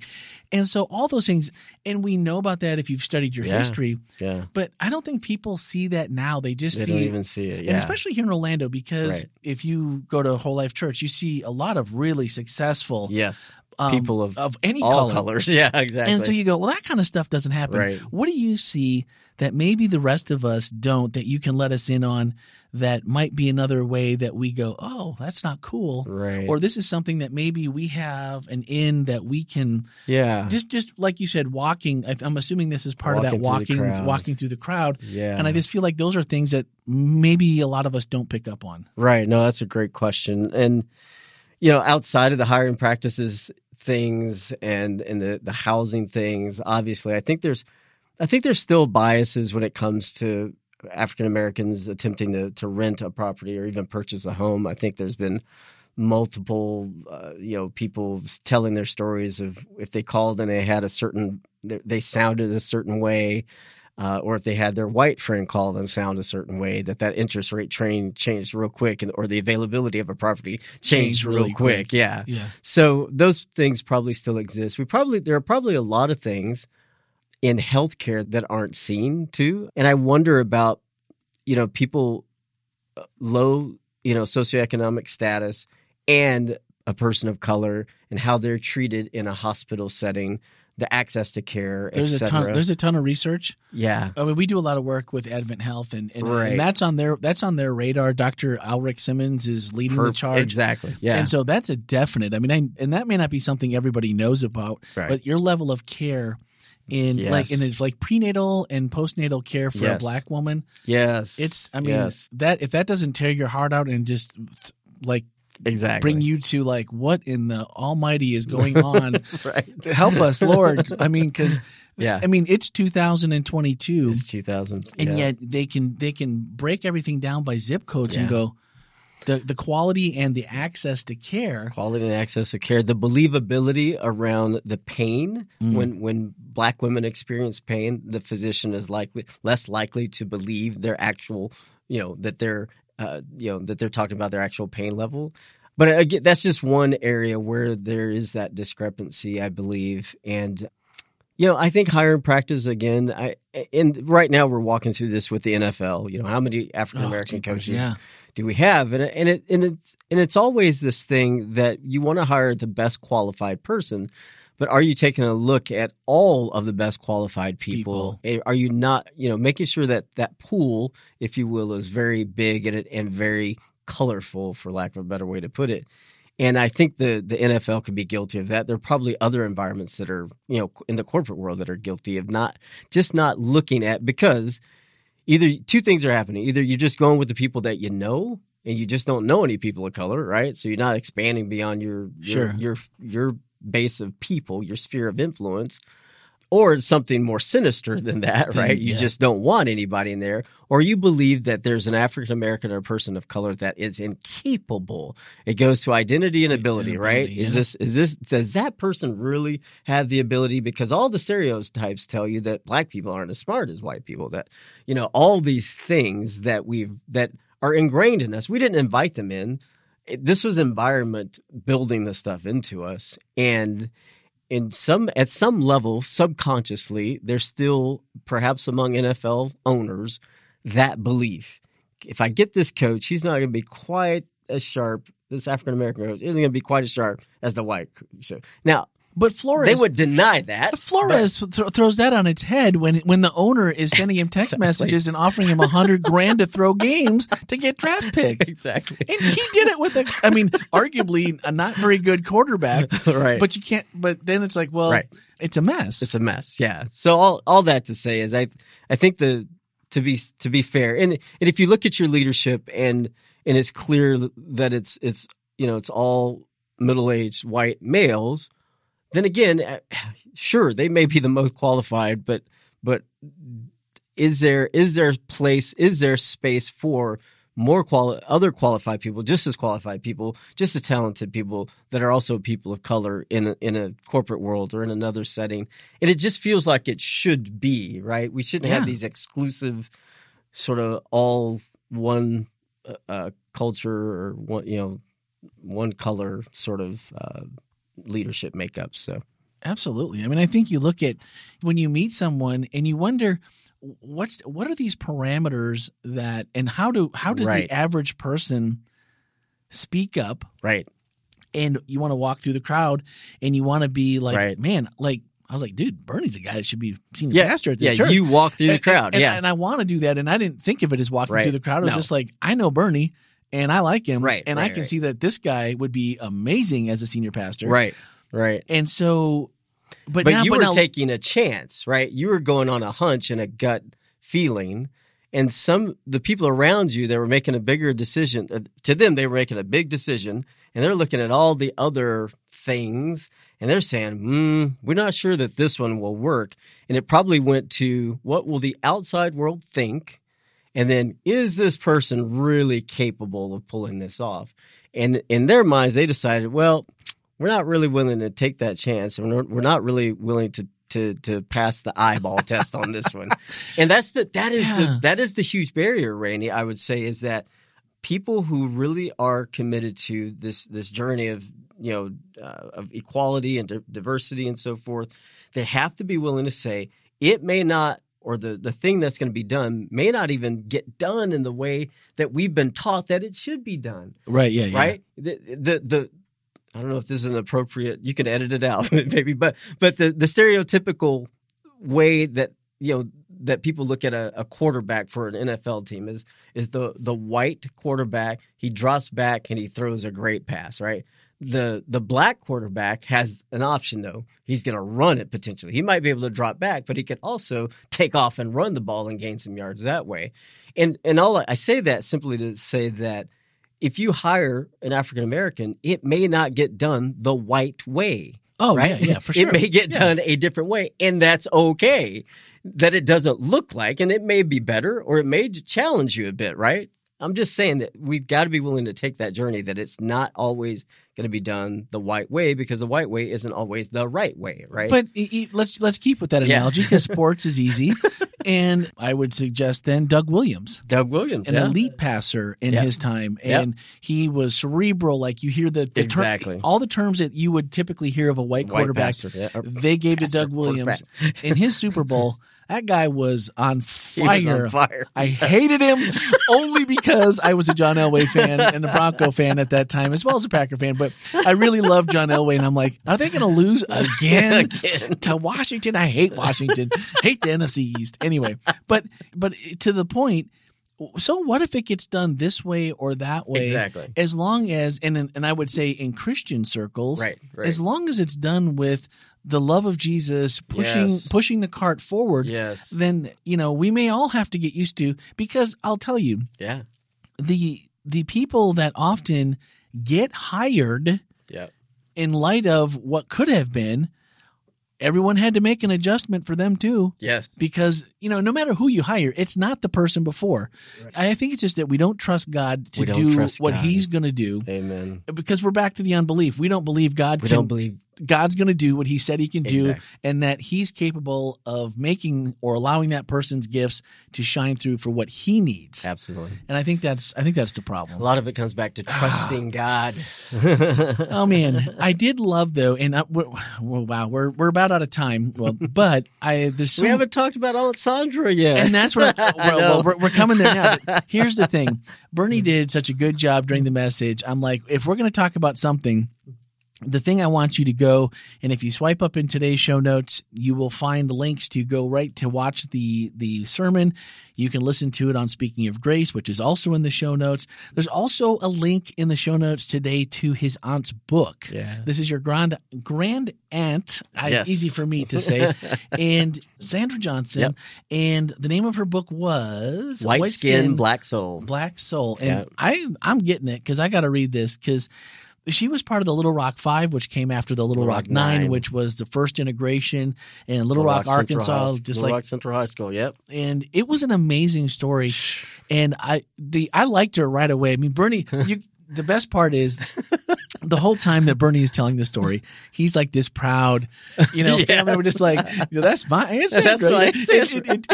and so all those things, and we know about that if you've studied your Yeah. history. yeah. But I don't think people see that now. They just They see don't even see it. Yeah. and especially here in Orlando, because Right. if you go to Whole Life Church, you see a lot of really successful yes. um, People of of any all color. colors. Yeah. Exactly. And so you go, well, that kind of stuff doesn't happen. Right. What do you see that maybe the rest of us don't that you can let us in on that might be another way that we go, oh, that's not cool. right. Or this is something that maybe we have an in that we can yeah. just just like you said, walking. I'm assuming this is part of that Walking through the crowd. walking through the crowd. yeah. And I just feel like those are things that maybe a lot of us don't pick up on. Right. No, that's a great question. And you know, outside of the hiring practices things and and the the housing things, obviously, I think there's I think there's still biases when it comes to African Americans attempting to to rent a property or even purchase a home. I think there's been multiple uh, you know people telling their stories of if they called and they had a certain they sounded a certain way uh, or if they had their white friend call and sound a certain way, that that interest rate train changed real quick, and or the availability of a property changed, Changed real really quick. quick. Yeah. Yeah. So those things probably still exist. We probably there are probably a lot of things in healthcare that aren't seen too, and I wonder about you know people uh, low you know socioeconomic status and a person of color and how they're treated in a hospital setting, the access to care, There's a ton. There's a ton of research. yeah. I mean, we do a lot of work with Advent Health, and and, Right. and that's on their that's on their radar. Dr. Alric Simmons is leading the charge. Exactly. Yeah. And so that's a definite. I mean, I, and that may not be something everybody knows about, Right. but your level of care in Yes. like in it's like prenatal and postnatal care for a black woman, yes. it's I mean yes. that if that doesn't tear your heart out and just like Exactly. bring you to like what in the almighty is going on right. help us lord i mean because Yeah. i mean it's 2022 It's 2000. and yeah. yet they can they can break everything down by zip codes and go the the quality and the access to care quality and access to care, the believability around the pain Mm. when when black women experience pain, the physician is likely less likely to believe their actual, you know, that they're uh, you know that they're talking about their actual pain level. But again, that's just one area where there is that discrepancy, I believe, and You know, I think hiring practice again. I and right now we're walking through this with the NFL. You know, how many African American Oh, coaches yeah. Do we have? And and it and it's and it's always this thing that you want to hire the best qualified person, but are you taking a look at all of the best qualified people? Eh, Are you not, you know, making sure that that pool, if you will, is very big and and very colorful, for lack of a better way to put it. And I think the the NFL could be guilty of that. There are probably other environments that are, you know, in the corporate world that are guilty of not just not looking at because either two things are happening. Either you're just going with the people that you know and you just don't know any people of color, right? So you're not expanding beyond your your Sure. your, your base of people, your sphere of influence. Or it's something more sinister than that, right? You yeah. just don't want anybody in there. Or you believe that there's an African American or person of color that is incapable. It goes to identity and ability, And right? ability, Is this is this does that person really have the ability? Because all the stereotypes tell you that black people aren't as smart as white people. That you know all these things that we've that are ingrained in us. We didn't invite them in. This was environment building the stuff into us, and in some at some level, subconsciously, there's still perhaps among NFL owners that belief. If I get this coach, he's not going to be quite as sharp. This African American coach isn't going to be quite as sharp as the white. So now But Flores, they would deny that. Flores th- throws that on its head when when the owner is sending him text Exactly. messages and offering him a hundred grand to throw games to get draft picks. exactly. And he did it with a, I mean, arguably a not very good quarterback. right. But you can't. But then it's like, well, Right. it's a mess. It's a mess. Yeah. So all all that to say is I I think the to be to be fair and and if you look at your leadership and and it's clear that it's it's you know it's all middle aged white males, then again, uh, sure they may be the most qualified, but but is there is there place is there space for more quali- other qualified people, just as qualified people, just as talented people that are also people of color in a, in a corporate world or in another setting, and it just feels like it should be right. We shouldn't have these exclusive, sort of all one uh, uh, culture or one you know one color sort of uh, leadership makeup. So Absolutely. I mean, I think you look at when you meet someone and you wonder what's what are these parameters that and how do how does Right. the average person speak up right, and you want to walk through the crowd and you want to be like, Right. man, like I was like, dude, Bernie's a guy that should be senior yeah, pastor at the yeah. church. You walk through the crowd, and, yeah, and I want to do that, and I didn't think of it as walking Right. through the crowd. It was No. just like I know Bernie, and I like him, Right, And I can right. see that this guy would be amazing as a senior pastor, right, right. And so, but, but now, you but were now, taking a chance, right? You were going on a hunch and a gut feeling, and some the people around you they were making a bigger decision. uh, To them, they were making a big decision, and they're looking at all the other things, and they're saying, hmm, "We're not sure that this one will work." And it probably went to what will the outside world think, and then is this person really capable of pulling this off? And in their minds, they decided, well we're not really willing to take that chance. and We're not, we're not really willing to to to pass the eyeball test on this one. And that's the that is Yeah. the that is the huge barrier, Randy. I would say is that people who really are committed to this this journey of you know uh, of equality and di- diversity and so forth, they have to be willing to say it may not or the the thing that's going to be done may not even get done in the way that we've been taught that it should be done right? Yeah, yeah. right? The, the the I don't know if this is an appropriate. You can edit it out maybe, but but the the stereotypical way that you know that people look at a, a quarterback for an NFL team is is the the white quarterback. He drops back and he throws a great pass, right? The the black quarterback has an option though. He's going to run it potentially. He might be able to drop back, but he could also take off and run the ball and gain some yards that way. And and all I, I say that simply to say that if you hire an African American, it may not get done the white way. Oh, right? yeah, yeah, for sure. It may get Yeah. done a different way, and that's okay. That it doesn't look like, and it may be better, or it may challenge you a bit, right? I'm just saying that we've got to be willing to take that journey. That it's not always going to be done the white way, because the white way isn't always the right way, right? But let's let's keep with that analogy because sports is easy, and I would suggest then Doug Williams. Doug Williams, An yeah. elite passer in Yeah. his time, Yeah. and he was cerebral. Like you hear the, the ter- Exactly. all the terms that you would typically hear of a white White quarterback. passer, yeah. They gave to Doug Williams in his Super Bowl. That guy was on He was fire. on fire. I hated him only because I was a John Elway fan and a Bronco fan at that time, as well as a Packer fan. But I really loved John Elway, and I'm like, are they going to lose again, Again. to Washington? I hate Washington. hate the NFC East. Anyway, but but to the point. So what if it gets done this way or that way? Exactly. As long as and and I would say in Christian circles, Right, right. as long as it's done with the love of Jesus pushing Yes. pushing the cart forward, Yes. then you know we may all have to get used to because I'll tell you Yeah. the the people that often get hired Yeah. in light of what could have been everyone had to make an adjustment for them too Yes. because you know no matter who you hire it's not the person before i think it's just that we don't trust god to do what God. he's going to do Amen. because we're back to the unbelief we don't believe god We can don't believe. God's going to do what he said he can do Exactly. and that he's capable of making or allowing that person's gifts to shine through for what he needs. Absolutely. And I think that's I think that's the problem. A lot of it comes back to ah. trusting God. Oh man, I did love though and I, we're, well, wow, we're we're about out of time. Well, but I there's so we haven't talked about Alessandra yet. and that's what well, well we're, we're coming there now. But here's the thing: Bernie did such a good job during the message. I'm like, if we're going to talk about something, the thing I want you to go and if you swipe up in today's show notes, you will find links to go right to watch the the sermon. You can listen to it on Speaking of Grace, which is also in the show notes. There's also a link in the show notes today to his aunt's book. Yeah. This is your grand grand aunt. I, Yes. Easy for me to say. and Sandra Johnson. Yep. And the name of her book was White, skin, black soul. Black Soul. And Yeah. I I'm getting it because I got to read this because she was part of the Little Rock Five, which came after the Little, Little Rock, Rock Nine, Nine. which was the first integration, and Little, Rock, Central Arkansas, High- just Little like Rock Central High School. Yep. and it was an amazing story and i the i liked her right away i mean bernie you the best part is the whole time that bernie is telling the story he's like this proud you know Yes. family member just like you know, that's my aunt That's Sandra. my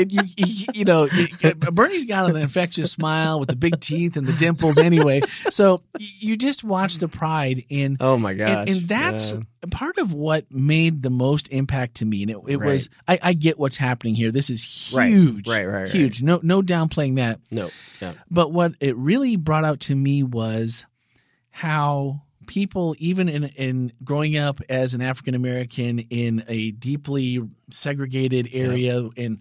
you, you- you know bernie's got an infectious smile with the big teeth and the dimples anyway so you just watch the pride in Oh my gosh. and, and that's Yeah. part of what made the most impact to me. And it, it Right. was I, I get what's happening here. This is huge, Right, right, right. huge. No, no downplaying that. no. Yeah. But what it really brought out to me was how people, even in in growing up as an African American in a deeply segregated area in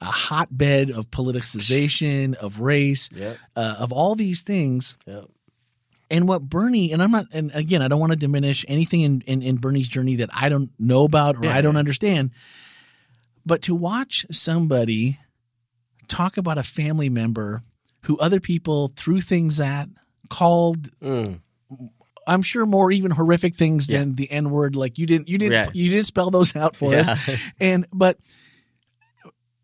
a hotbed of politicization of race Yep. uh, of all these things Yep. and what Bernie and I'm not and again I don't want to diminish anything in, in, in Bernie's journey that I don't know about or Yeah, I don't understand. But to watch somebody talk about a family member who other people threw things at, called Mm. I'm sure more even horrific things Yeah. than the N word. Like you didn't you didn't Yeah. you didn't spell those out for us. And but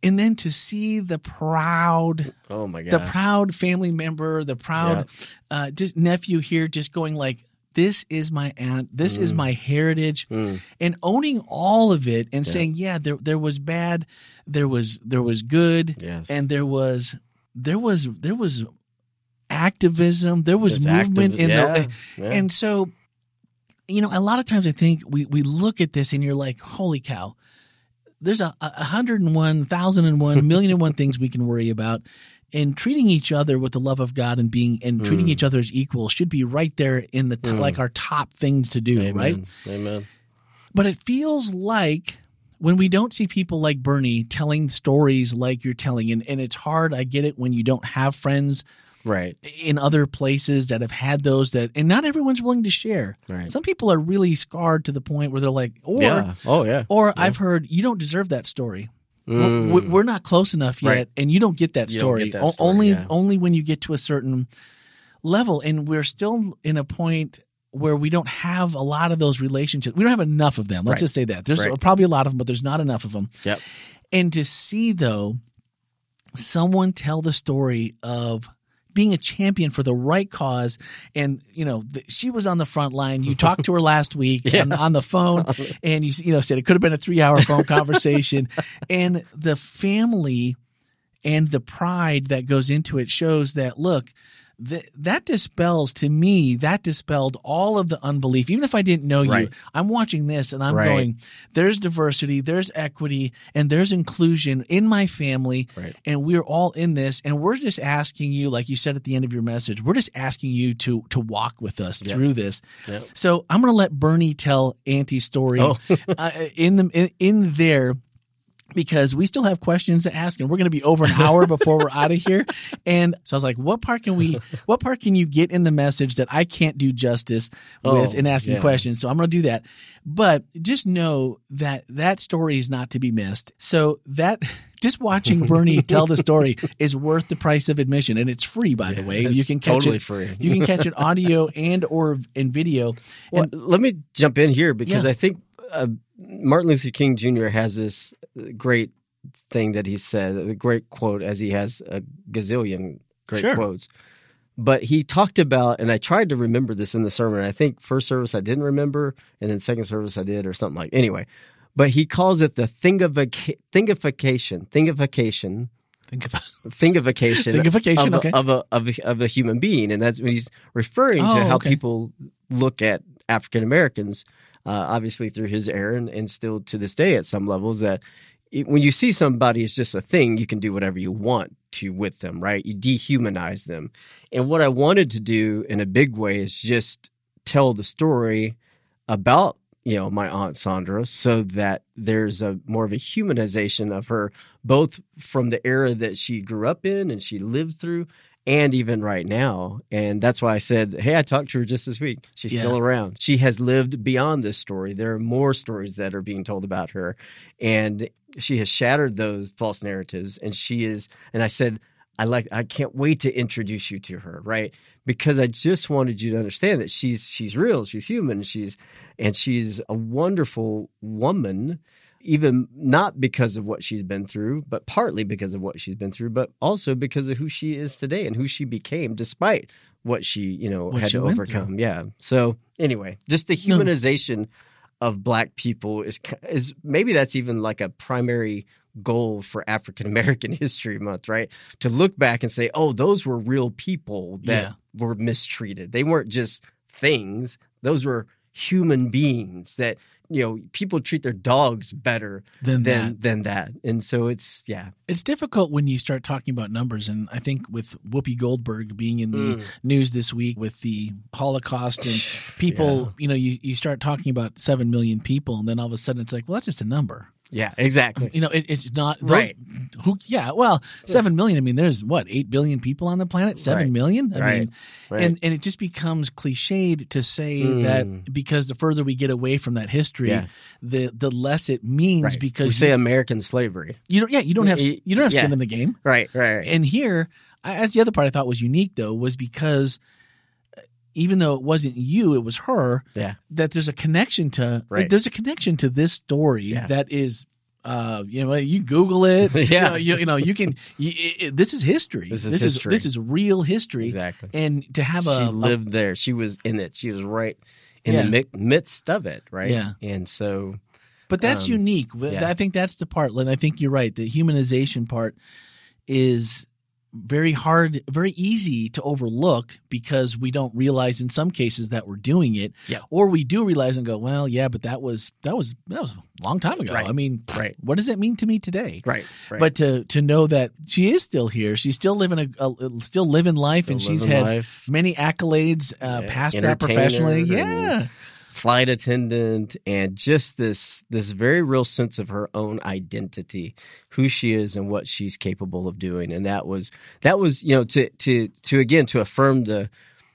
and then to see the proud Oh my god the proud family member, the proud uh, just nephew here, just going like, "This is my aunt. This is my heritage," Mm. and owning all of it and saying, "Yeah, there there was bad, there was there was good, Yes. and there was there was there was activism, there was There's movement activ- in yeah, the, yeah. and so." You know, a lot of times I think we, we look at this and you're like, holy cow, there's a, a hundred and one thousand and one million and one things we can worry about and treating each other with the love of god and being and Mm. treating each other as equal should be right there in the t- like our top things to do Amen. right Amen. but it feels like when we don't see people like bernie telling stories like you're telling and, and it's hard i get it when you don't have friends Right. in other places that have had those that and not everyone's willing to share Right. some people are really scarred to the point where they're like or yeah. Oh yeah. or I've heard you don't deserve that story. Mm. We're, we're not close enough yet, Right. and you don't get that You story. get that O- only yeah. only when you get to a certain level, and we're still in a point where we don't have a lot of those relationships. We don't have enough of them. Let's Right. just say that there's probably a lot of them, but there's not enough of them. Yep. And to see though someone tell the story of being a champion for the right cause. And you know th- she was on the front line. You talked to her last week on, on the phone and you you know said it could have been a 3 hour phone conversation. And the family and the pride that goes into it shows that look that that dispels to me that dispelled all of the unbelief even if i didn't know Right. you i'm watching this and i'm Right. going there's diversity there's equity and there's inclusion in my family Right. and we're all in this and we're just asking you like you said at the end of your message we're just asking you to to walk with us Yep. through this Yep. so i'm going to let bernie tell auntie's story Oh. uh, in the in, in there because we still have questions to ask and we're going to be over an hour before we're out of here. And so i was like what part can we what part can you get in the message that i can't do justice with Oh, in asking yeah. questions? So i'm going to do that. But just know that that story is not to be missed. So that just watching bernie tell the story is worth the price of admission. And it's free by the way. You can catch totally it free. you can catch it audio and or in video. Well, and let me jump in here because Yeah. I think uh, Martin Luther King Jr. has this uh, great thing that he said, a great quote, as he has a gazillion great Sure. quotes. But he talked about, and I tried to remember this in the sermon. I think first service I didn't remember, and then second service I did, or something like. Anyway, but he calls it the thingification, thingification, thingification thingification, Thingification, of, a, okay. of a of a of a human being, and that's when he's referring Oh, to how okay. people look at African Americans, uh, obviously through his era, and, and still to this day at some levels that. it- When you see somebody as just a thing, you can do whatever you want to with them, right? You dehumanize them. And what I wanted to do in a big way is just tell the story about you know my aunt Sandra so that there's a more of a humanization of her both from the era that she grew up in and she lived through and even right now. And that's why I said hey I talked to her just this week. She's Yeah. still around. She has lived beyond this story. There are more stories that are being told about her. And she has shattered those false narratives. And she is and I said I like I can't wait to introduce you to her, right? Because I just wanted you to understand that she's she's real, she's human, she's and she's a wonderful woman even not because of what she's been through, but partly because of what she's been through, but also because of who she is today and who she became despite what she, you know, What had to overcome. Yeah. So, anyway, just the No. humanization of black people is is maybe that's even like a primary goal for African American History Month, right? To look back and say, "Oh, those were real people that Yeah. were mistreated. They weren't just things. Those were human beings that, you know, people treat their dogs better Than than that. than that." And so it's yeah. it's difficult when you start talking about numbers and i think with whoopi goldberg being in the mm. news this week with the holocaust and people you know you, you start talking about 7 million people and then all of a sudden it's like well that's just a number Yeah, exactly. you know it, it's not those- Right. who yeah well 7 million i mean there's what 8 billion people on the planet Seven Right. million. i Right. mean Right. and and it just becomes cliched to say Mm. that because the further we get away from that history Yeah. the the less it means Right. because we say you, American slavery. you don't yeah you don't have Y- you don't have skin yeah. in the game Right, right, right. and here, I, that's the other part I thought was unique, though, was because even though it wasn't you, it was her. Yeah. That there's a connection to. Right. There's a connection to this story Yeah. that is. Uh, you know, you Google it. Yeah. you know, you, you know, you can. You, it, this is history. This is this history. is this is real history. Exactly. And to have a, she lived there. She was in it. She was right in Yeah. the midst of it, right? Yeah. And so, But that's Um, unique. yeah. I think that's the part, and I think you're right. The humanization part is very hard, very easy to overlook because we don't realize in some cases that we're doing it, Yeah. or we do realize and go, "Well, yeah, but that was that was that was a long time ago." Right. I mean, Right. what does that mean to me today? right, right. But to to know that she is still here, she's still living a, a still living life, and Still she's had life. many accolades uh, Yeah, past that professionally. entertainer and- Yeah, flight attendant and just this this very real sense of her own identity who she is and what she's capable of doing. And that was that was you know to to to again to affirm the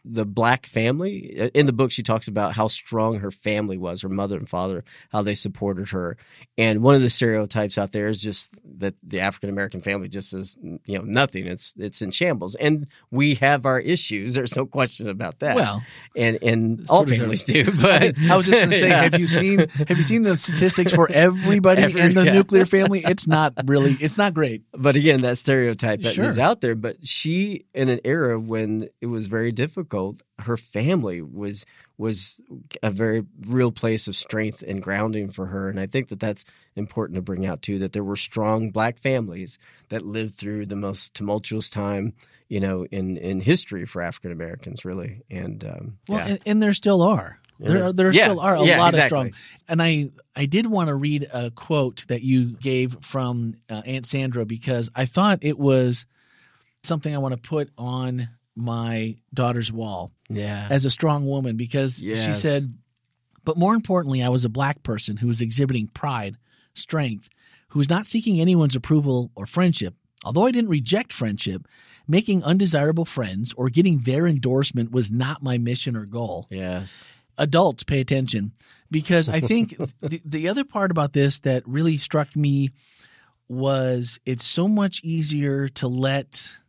the black family uh, in the book she talks about how strong her family was her mother and father how they supported her and one of the stereotypes out there is just that the african american family just is you know nothing it's it's in shambles and we have our issues there's no question about that Well, and and all families do but I was just going to say, Yeah. have you seen have you seen the statistics for everybody Every- in the yeah. nuclear family? It's not really, it's not great. but again, that stereotype that is Sure. out there. But she, in an era when it was very difficult difficult, her family was was a very real place of strength and grounding for her. And I think that that's important to bring out too. That there were strong black families that lived through the most tumultuous time, you know, in in history for African Americans, really. And um, Well, yeah. and, and there still are. There, there Yeah. still are a Yeah, lot exactly. of strong. And I, I did want to read a quote that you gave from uh, Aunt Sandra because I thought it was something I want to put on my daughter's wall yeah, as a strong woman because she said, but more importantly, I was a black person who was exhibiting pride, strength, who was not seeking anyone's approval or friendship. Although I didn't reject friendship, making undesirable friends or getting their endorsement was not my mission or goal. Yes, adults pay attention. Because I think the, the other part about this that really struck me was it's so much easier to let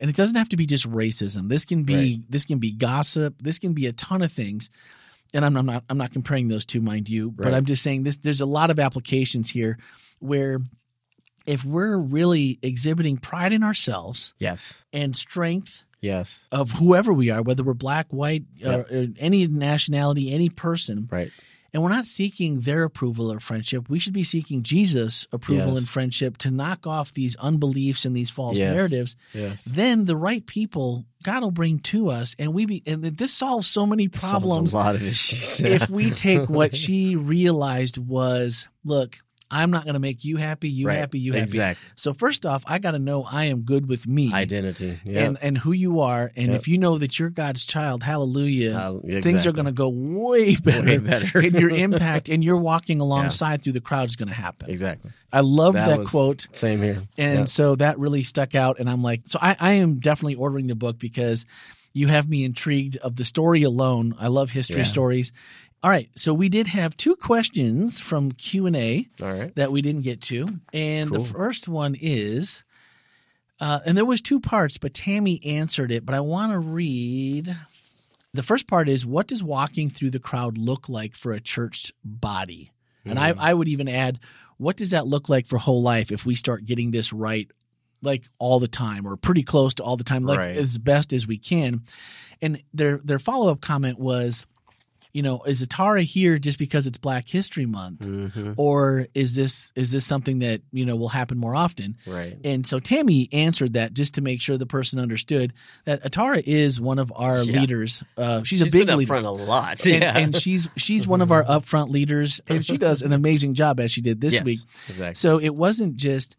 and it doesn't have to be just racism. This can be Right. this can be gossip. This can be a ton of things. And I'm, I'm not I'm not comparing those two, mind you, but I'm just saying this. There's a lot of applications here where if we're really exhibiting pride in ourselves yes, and strength yes, of whoever we are, whether we're black, white, uh, uh, any nationality, any person, right, and we're not seeking their approval or friendship. We should be seeking Jesus' approval Yes. and friendship to knock off these unbeliefs and these false Yes. narratives. yes. Then the right people God will bring to us, and we be and this solves so many Solves problems a lot of issues. if we take what she realized was, look. I'm not going to make you happy, you Right. happy, you happy. Exactly. So first off, I got to know I am good with me identity, yeah, and and who you are, and Yep. if you know that you're God's child, hallelujah, Uh, things are going to go way better, Way better. and your impact and your walking alongside through the crowd is going to happen. exactly. I love that, That quote, Same here. and Yeah. so that really stuck out. And I'm like, so I, I am definitely ordering the book because you have me intrigued of the story alone. I love history Yeah. stories. All right, so we did have two questions from Q and A right. that we didn't get to. And the first one is, uh, and there was two parts, but Tammy answered it. But I want to read. The first part is, what does walking through the crowd look like for a church body? And I, I would even add, what does that look like for whole life if we start getting this right, like all the time or pretty close to all the time, like Right. as best as we can? And their their follow up comment was, you know, is Atara here just because it's Black History Month? hmm or is this is this something that you know will happen more often Right. and so tammy answered that just to make sure the person understood that atara is one of our Yeah. leaders uh, she's, She's a big been leader front a lot. and, yeah. and she's she's one of our upfront leaders and she does an amazing job as she did this yes, week Exactly. so it wasn't just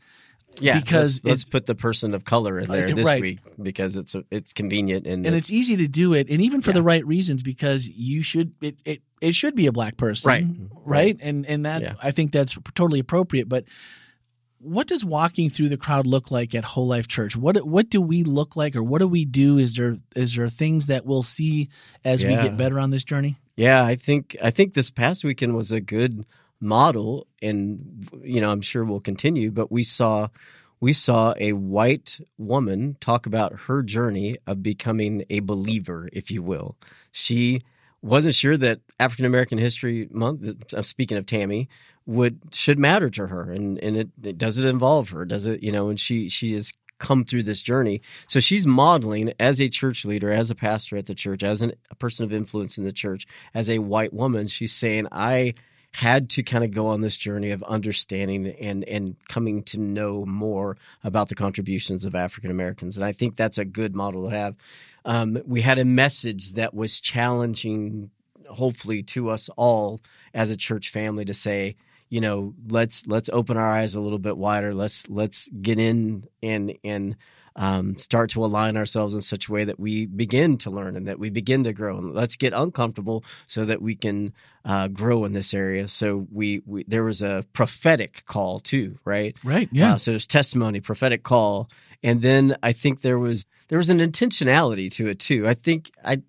yeah. because let's, let's put the person of color in there Uh, this right. week because it's it's convenient and, and it's easy to do it and even for Yeah. the right reasons because you should it, it it should be a black person Right. right and and that Yeah. i think that's totally appropriate but what does walking through the crowd look like at whole life church what what do we look like or what do we do is there is there things that we'll see as we get better on this journey Yeah, I think I think this past weekend was a good model, and you know I'm sure we'll continue. But we saw we saw a white woman talk about her journey of becoming a believer, if you will. She wasn't sure that African American History Month. I'm speaking of Tammy would should matter to her, and and it, it does it involve her? Does it you know? And she she is come through this journey. So she's modeling as a church leader, as a pastor at the church, as an, a person of influence in the church, as a white woman. She's saying, I had to kind of go on this journey of understanding and and coming to know more about the contributions of African Americans. And I think that's a good model to have. Um, we had a message that was challenging, hopefully, to us all as a church family to say, you know, let's let's open our eyes a little bit wider. Let's let's get in and and um, start to align ourselves in such a way that we begin to learn and that we begin to grow. And let's get uncomfortable so that we can uh, grow in this area. So we, we there was a prophetic call too, right? right yeah Uh, so there's testimony, prophetic call, and then I think there was there was an intentionality to it too. I think I,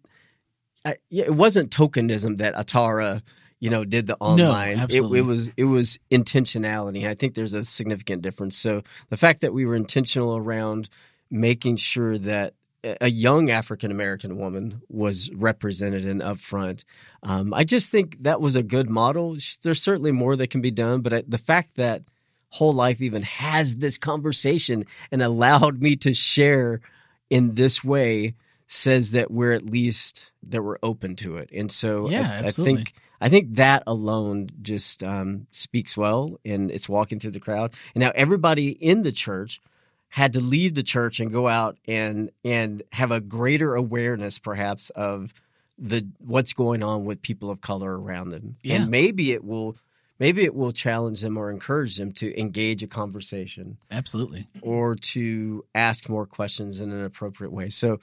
I yeah, it wasn't tokenism that Atara, you know, did the online. it, absolutely. it was it was intentionality. I think there's a significant difference. So the fact that we were intentional around making sure that a young African American woman was represented and upfront. Um, I just think that was a good model. There's certainly more that can be done, but I, the fact that whole life even has this conversation and allowed me to share in this way says that we're at least that we're open to it. And so Yeah, I, I think I think that alone just um, speaks well, and it's walking through the crowd. And now everybody in the church had to leave the church and go out and and have a greater awareness, perhaps, of the what's going on with people of color around them. Yeah. And maybe it will maybe it will challenge them or encourage them to engage a conversation Absolutely. or to ask more questions in an appropriate way. So,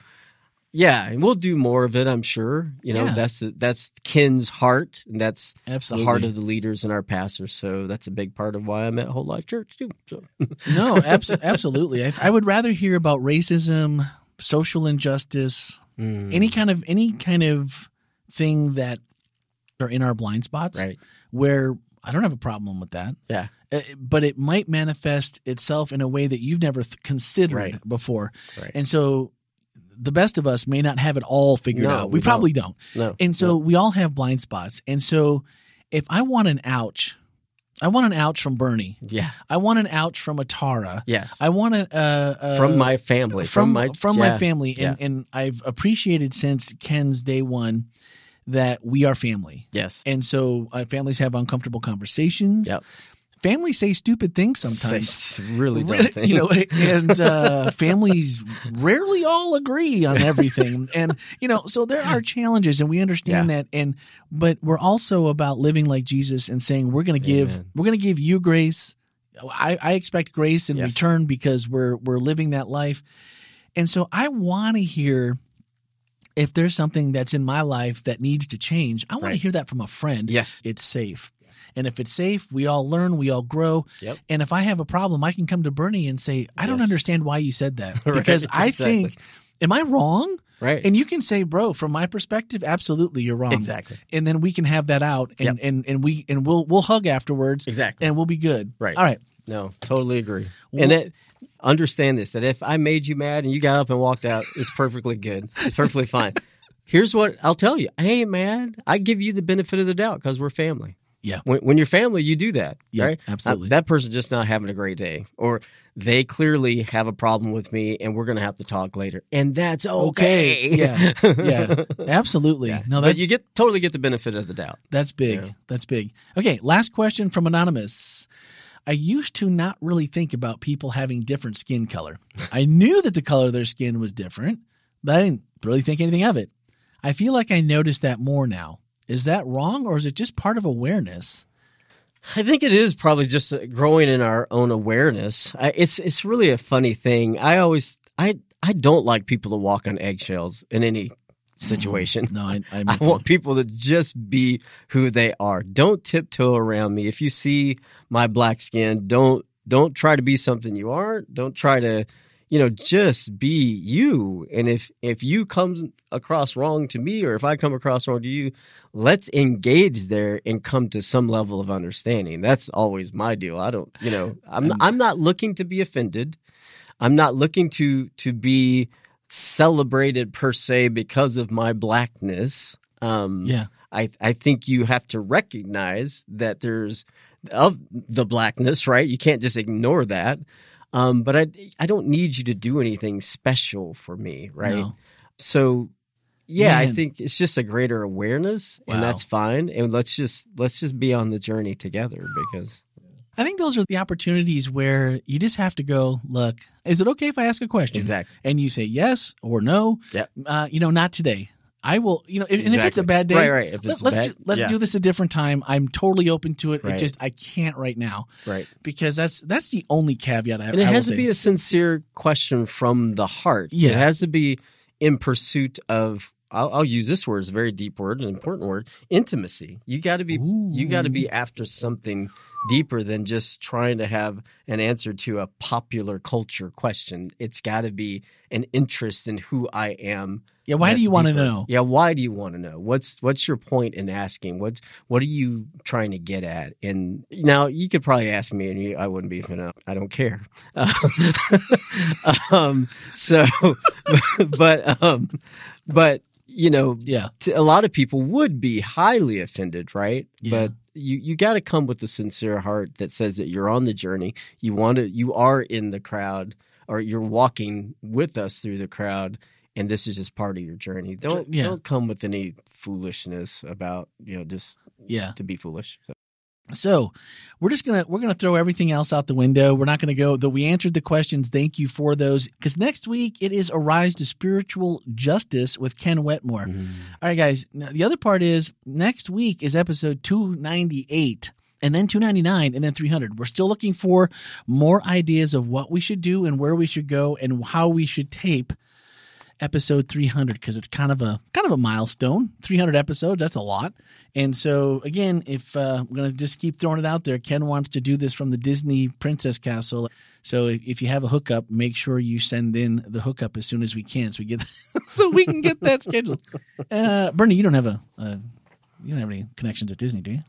yeah, and we'll do more of it. I'm sure. You know, Yeah. that's the, that's Ken's heart, and that's Absolutely. the heart of the leaders and our pastors. So that's a big part of why I'm at Whole Life Church too. So, No, abs- absolutely. I, I would rather hear about racism, social injustice, Mm, any kind of any kind of thing that are in our blind spots right? where I don't have a problem with that. Yeah, Uh, but it might manifest itself in a way that you've never th- considered Right. before. right. And so the best of us may not have it all figured No, out. We, we probably don't. no, And so we all have blind spots. And so if I want an ouch, I want an ouch from Bernie. yeah, I want an ouch from Atara. yes, I want a uh, uh, from my family, from my from yeah, my family, and and I've appreciated since Ken's day one that we are family, Yes, and so uh, families have uncomfortable conversations. Yep. Families say stupid things sometimes. Really dumb things. you know, and uh, families rarely all agree on everything, and you know, so there are challenges, and we understand that. And but we're also about living like Jesus and saying we're going to give Amen. we're going to give you grace. I, I expect grace in Yes. return because we're we're living that life, and so I want to hear if there's something that's in my life that needs to change. I want to hear that from a friend. yes, It's safe. And if it's safe, we all learn, we all grow. Yep. And if I have a problem, I can come to Bernie and say, I don't understand why you said that. Right, Because I exactly. think, am I wrong? right, And you can say, bro, from my perspective, absolutely you're wrong. exactly, And then we can have that out and, Yep. and, and we and we'll we'll hug afterwards exactly. and we'll be good. Right. All right. No, totally agree. Well- and it, understand this that if I made you mad and you got up and walked out, it's perfectly good. It's perfectly fine. Here's what I'll tell you. I ain't mad. I give you the benefit of the doubt because we're family. Yeah. When, when you're family, you do that. Yeah, right? absolutely. Uh, that person just not having a great day, or they clearly have a problem with me, and we're going to have to talk later, and that's okay. Yeah. Yeah. Absolutely. No, but you get totally get the benefit of the doubt. That's big. Yeah. That's big. Okay, last question from Anonymous. I used to not really think about people having different skin color. I knew that the color of their skin was different, but I didn't really think anything of it. I feel like I notice that more now. Is that wrong or is it just part of awareness? I think it is probably just growing in our own awareness. I, it's it's really a funny thing. I always I I don't like people to walk on eggshells in any situation. No, I, I, I want people to just be who they are. Don't tiptoe around me. If you see my black skin, don't don't try to be something you aren't. Don't try to, you know, just be you. And if if you come across wrong to me or if I come across wrong to you, let's engage there and come to some level of understanding. That's always my deal. I don't, you know, I'm I'm not looking to be offended. I'm not looking to to be celebrated per se because of my blackness. Um, yeah. I I think you have to recognize that there's of the blackness, right? You can't just ignore that. Um, but I I don't need you to do anything special for me, right? No. So yeah, I think it's just a greater awareness, Wow. and that's fine. And let's just let's just be on the journey together because I think those are the opportunities where you just have to go, look, is it okay if I ask a question? exactly. And you say yes or no. Yep. Uh, you know, not today. I will, you know, and if it's a bad day, right, right. If it's Let, us bad, ju- let's yeah, do this a different time. I'm totally open to it. It Right. just I can't right now right. because that's that's the only caveat I, And it I has to say. be a sincere question from the heart. Yeah. It has to be in pursuit of. I'll, I'll use this word; it's a very deep word, an important word. Intimacy. You got to be. You got to be after something deeper than just trying to have an answer to a popular culture question. It's got to be an interest in who I am. yeah. Why do you want to know? Yeah, why do you want to know? What's what's your point in asking? What's what are you trying to get at? And now you could probably ask me, and you, I wouldn't be, know, I don't care. um, so, but um, but you know, Yeah. t- a lot of people would be highly offended, right? Yeah. But you you got to come with a sincere heart that says that you're on the journey. You want to. You are in the crowd or you're walking with us through the crowd, and this is just part of your journey. Don't Yeah. don't come with any foolishness about you know just Yeah. to be foolish. So, So we're just gonna we're gonna throw everything else out the window. We're not gonna go though we answered the questions. Thank you for those. Because next week it is Arise to Spiritual Justice with Ken Wetmore. Mm. All right, guys. Now, the other part is next week is episode two ninety eight. And then 299 and then 300. We're still looking for more ideas of what we should do and where we should go and how we should tape episode 300 because it's kind of a kind of a milestone. 300 episodes that's a lot. And so again if uh, going to just keep throwing it out there ken wants to do this from the disney princess castle. So if, you have a hookup make sure you send in the hookup as soon as we can so we get so we can get that scheduled. Uh, bernie you don't have a, a you don't have any connections at disney do you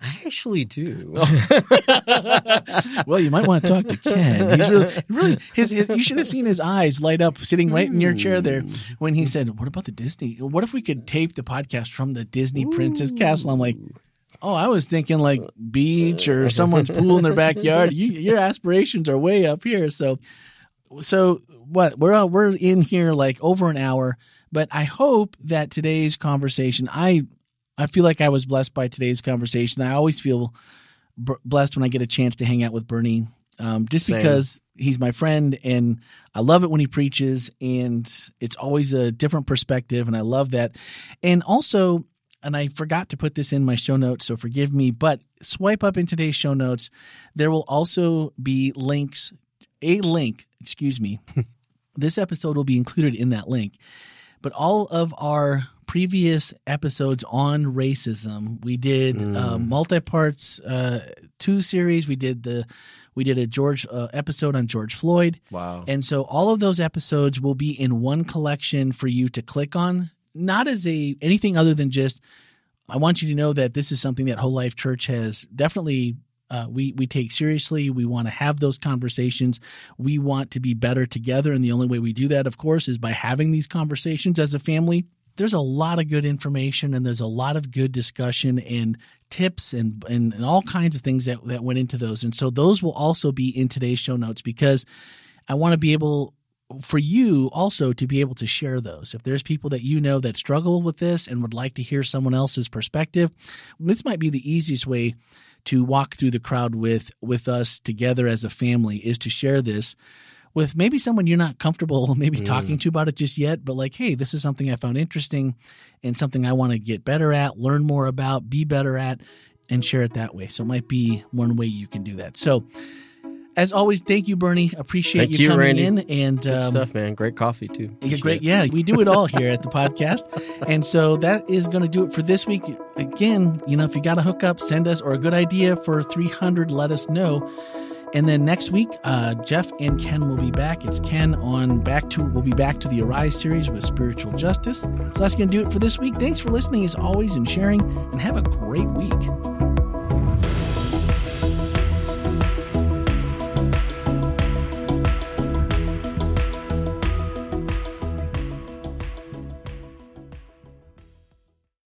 I actually do. well, you might want to talk to Ken. He's really, really his, his, you should have seen his eyes light up sitting right in your chair there hmm. when he said, "What about the Disney? What if we could tape the podcast from the Disney Princess Castle?" I'm like, "Oh, I was thinking like beach or someone's pool in their backyard. You, your aspirations are way up here." So, so what? We're we're in here like over an hour, but I hope that today's conversation, I I feel like I was blessed by today's conversation. I always feel b- blessed when I get a chance to hang out with Bernie, um, just Same. because he's my friend and I love it when he preaches, and it's always a different perspective, and I love that. And also, and I forgot to put this in my show notes, so forgive me, but swipe up in today's show notes. There will also be links, a link, excuse me. this episode will be included in that link but all of our previous episodes on racism we did uh, multi-parts uh, two series we did the we did a george uh, episode on george floyd wow. and so all of those episodes will be in one collection for you to click on, not as a anything other than just I want you to know that this is something that Whole Life Church has definitely uh, we we take seriously. We want to have those conversations. We want to be better together, and the only way we do that, of course, is by having these conversations as a family. There's a lot of good information, and there's a lot of good discussion and tips and and, and all kinds of things that that went into those. And so those will also be in today's show notes because I want to be able for you also to be able to share those. If there's people that you know that struggle with this and would like to hear someone else's perspective, this might be the easiest way to walk through the crowd with with us together as a family is to share this with maybe someone you're not comfortable maybe talking to about it just yet, but like, hey, this is something I found interesting and something I want to get better at, learn more about, be better at, and share it that way. So it might be one way you can do that. So as always, thank you, Bernie. Appreciate Thank you, you, coming Randy. in and Good um, stuff, man. Great coffee too. Appreciate great. it. Yeah, we do it all here at the podcast. And so that is going to do it for this week. Again, you know, if you got a hookup, send us or a good idea for 300, let us know. And then next week, uh, Jeff and Ken will be back. It's Ken on back to, we'll be back to the Arise series with spiritual justice. So that's going to do it for this week. Thanks for listening as always and sharing, and have a great week.